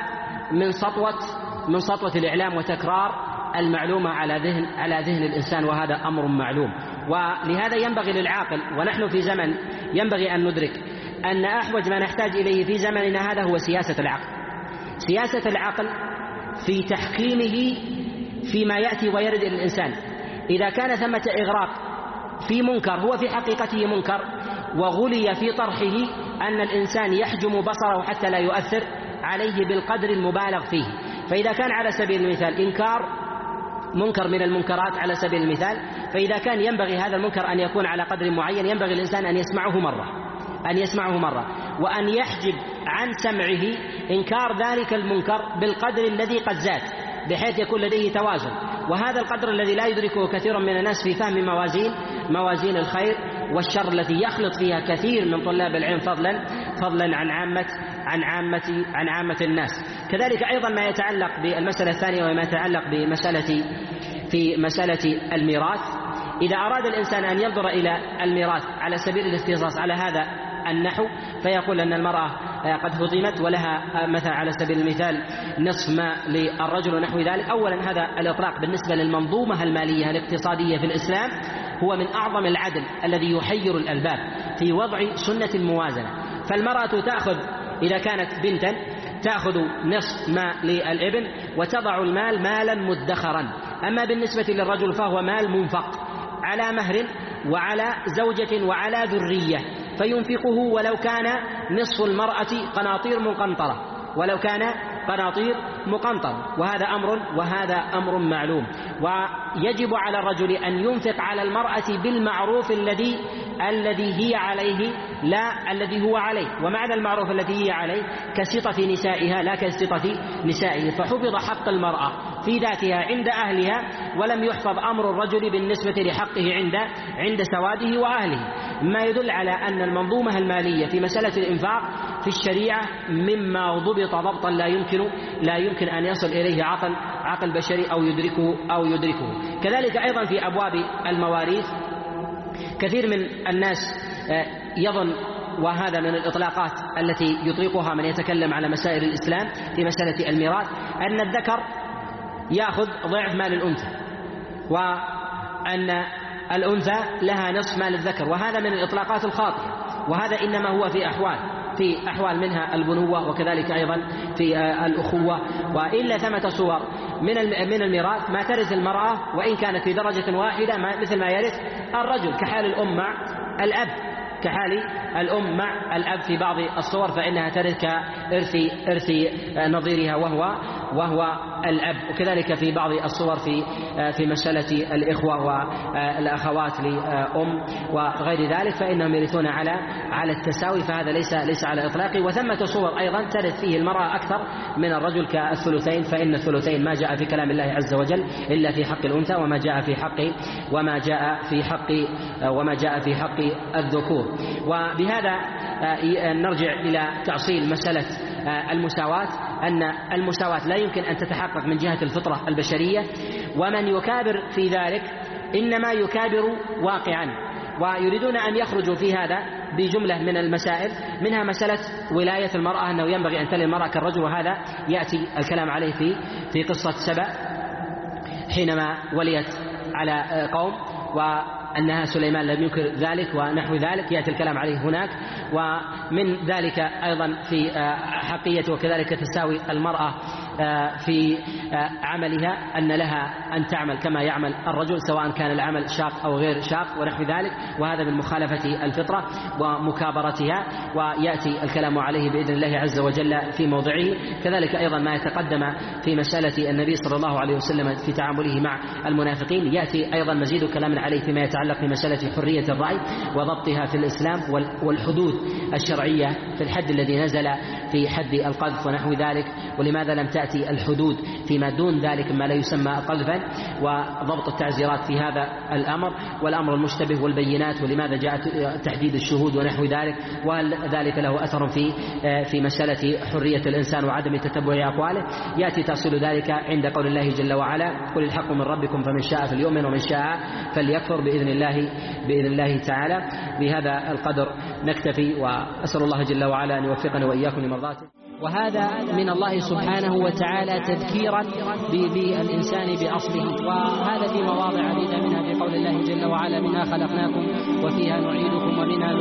من سطوة من سطوة الإعلام وتكرار المعلومة على ذهن على ذهن الإنسان وهذا أمر معلوم. ولهذا ينبغي للعاقل ونحن في زمن ينبغي أن ندرك أن أحوج ما نحتاج إليه في زمننا هذا هو سياسة العقل. سياسة العقل في تحكيمه فيما يأتي ويرد إلى الإنسان إذا كان ثمة إغراق في منكر هو في حقيقته منكر وغلي في طرحه أن الإنسان يحجم بصره حتى لا يؤثر عليه بالقدر المبالغ فيه. فإذا كان على سبيل المثال إنكار منكر من المنكرات على سبيل المثال فإذا كان ينبغي هذا المنكر أن يكون على قدر معين ينبغي الإنسان أن يسمعه مرة. أن يسمعه مرة. وأن يحجب عن سمعه إنكار ذلك المنكر بالقدر الذي قد زاد. بحيث يكون لديه توازن. وهذا القدر الذي لا يدركه كثير من الناس في فهم موازين موازين الخير والشر التي يخلط فيها كثير من طلاب العلم فضلا فضلا عن عامة عن عامة عن عامة الناس. كذلك أيضا ما يتعلق بالمسألة الثانية وما يتعلق بمسألة في مسألة الميراث. إذا أراد الإنسان أن ينظر إلى الميراث على سبيل الاختصاص على هذا النحو فيقول أن المرأة قد هضمت ولها مثلا على سبيل المثال نصف ما للرجل ونحو ذلك. أولا هذا الإطلاق بالنسبة للمنظومة المالية الاقتصادية في الإسلام هو من أعظم العدل الذي يحير الألباب في وضع سنة الموازنة. فالمرأة تأخذ إذا كانت بنتا تأخذ نصف ما للإبن وتضع المال مالا مدخرا. أما بالنسبة للرجل فهو مال منفق على مهر وعلى زوجة وعلى ذرية. فينفقه ولو كان نصف المرأة قناطير مقنطرة. ولو كان قناطير مقنطر. وهذا أمر وهذا أمر معلوم. ويجب على الرجل أن ينفق على المرأة بالمعروف الذي الذي هي عليه لا الذي هو عليه. ومعنى المعروف الذي هي عليه كسطة نسائها لا كسطة نسائه. فحفظ حق المرأة في ذاتها عند أهلها ولم يحفظ أمر الرجل بالنسبة لحقه عند عند سواده وأهله. ما يدل على أن المنظومة المالية في مسألة الإنفاق في الشريعة مما ضبط ضبطا لا يمكن لا يمكن أن يصل إليه عقل عقل بشري أو يدركه أو يدركه. كذلك أيضا في أبواب المواريث كثير من الناس آه، يظن وهذا من الإطلاقات التي يطلقها من يتكلم على مسائل الإسلام في مسألة الميراث أن الذكر يأخذ ضعف مال الأنثى وأن الأنثى لها نصف مال الذكر وهذا من الإطلاقات الخاطئة وهذا إنما هو في أحوال. في أحوال منها البنوة وكذلك أيضا في آه، الأخوة. وإلا ثمة صور. من من الميراث ما ترث المرأة وإن كانت في درجة واحدة مثل ما يرث الرجل كحال الأم مع الأب. كحال الأم مع الأب في بعض الصور فإنها ترث كإرث إرث نظيرها وهو وهو الأب. وكذلك في بعض الصور في في مسألة الإخوة والأخوات لأم وغير ذلك فإنهم يرثون على على التساوي فهذا ليس ليس على إطلاقه وثمة صور أيضا ترث فيه المرأة أكثر من الرجل كالثلثين فإن الثلثين ما جاء في كلام الله عز وجل إلا في حق الأنثى وما جاء في حق وما جاء في حق وما جاء في حق الذكور. وبهذا آه، نرجع إلى تأصيل مسألة آه، المساواة أن المساواة لا يمكن أن تتحقق من جهة الفطرة البشرية ومن يكابر في ذلك إنما يكابر واقعا ويريدون أن يخرجوا في هذا بجملة من المسائل منها مسألة ولاية المرأة أنه ينبغي أن تلي المرأة كالرجل وهذا يأتي الكلام عليه في في قصة سبأ حينما وليت على قوم و أنها سليمان لم ينكر ذلك ونحو ذلك يأتي الكلام عليه هناك. ومن ذلك أيضا في آه، حقية وكذلك تساوي المرأة. في آه، عملها أن لها أن تعمل كما يعمل الرجل سواء كان العمل شاق أو غير شاق ونحو ذلك وهذا من مخالفة الفطرة ومكابرتها ويأتي الكلام عليه بإذن الله عز وجل في موضعه. كذلك أيضا ما يتقدم في مسألة النبي صلى الله عليه وسلم في تعامله مع المنافقين. يأتي أيضا مزيد كلام عليه فيما يتعلق في مسألة حرية الرأي وضبطها في الإسلام والحدود الشرعية في الحد الذي نزل في حد القذف ونحو ذلك ولماذا لم تأتي الحدود فيما دون ذلك ما لا يسمى قذفا؟ وضبط التعزيرات في هذا الأمر والأمر المشتبه والبينات ولماذا جاء تحديد الشهود ونحو ذلك؟ وهل ذلك له أثر في في مسألة حرية الإنسان وعدم تتبع أقواله؟ يأتي تأصيل ذلك عند قول الله جل وعلا قل الحق من ربكم فمن شاء فليؤمن ومن شاء فليكفر بإذن الله بإذن الله تعالى. بهذا القدر نكتفي وأسأل الله جل وعلا أن يوفقنا وإياكم لمرضاته وهذا من الله سبحانه وتعالى تذكيرا بالإنسان بأصله. وهذا في مواضع عديدة منها في قول الله جل وعلا منها خلقناكم وفيها نعيدكم ومنها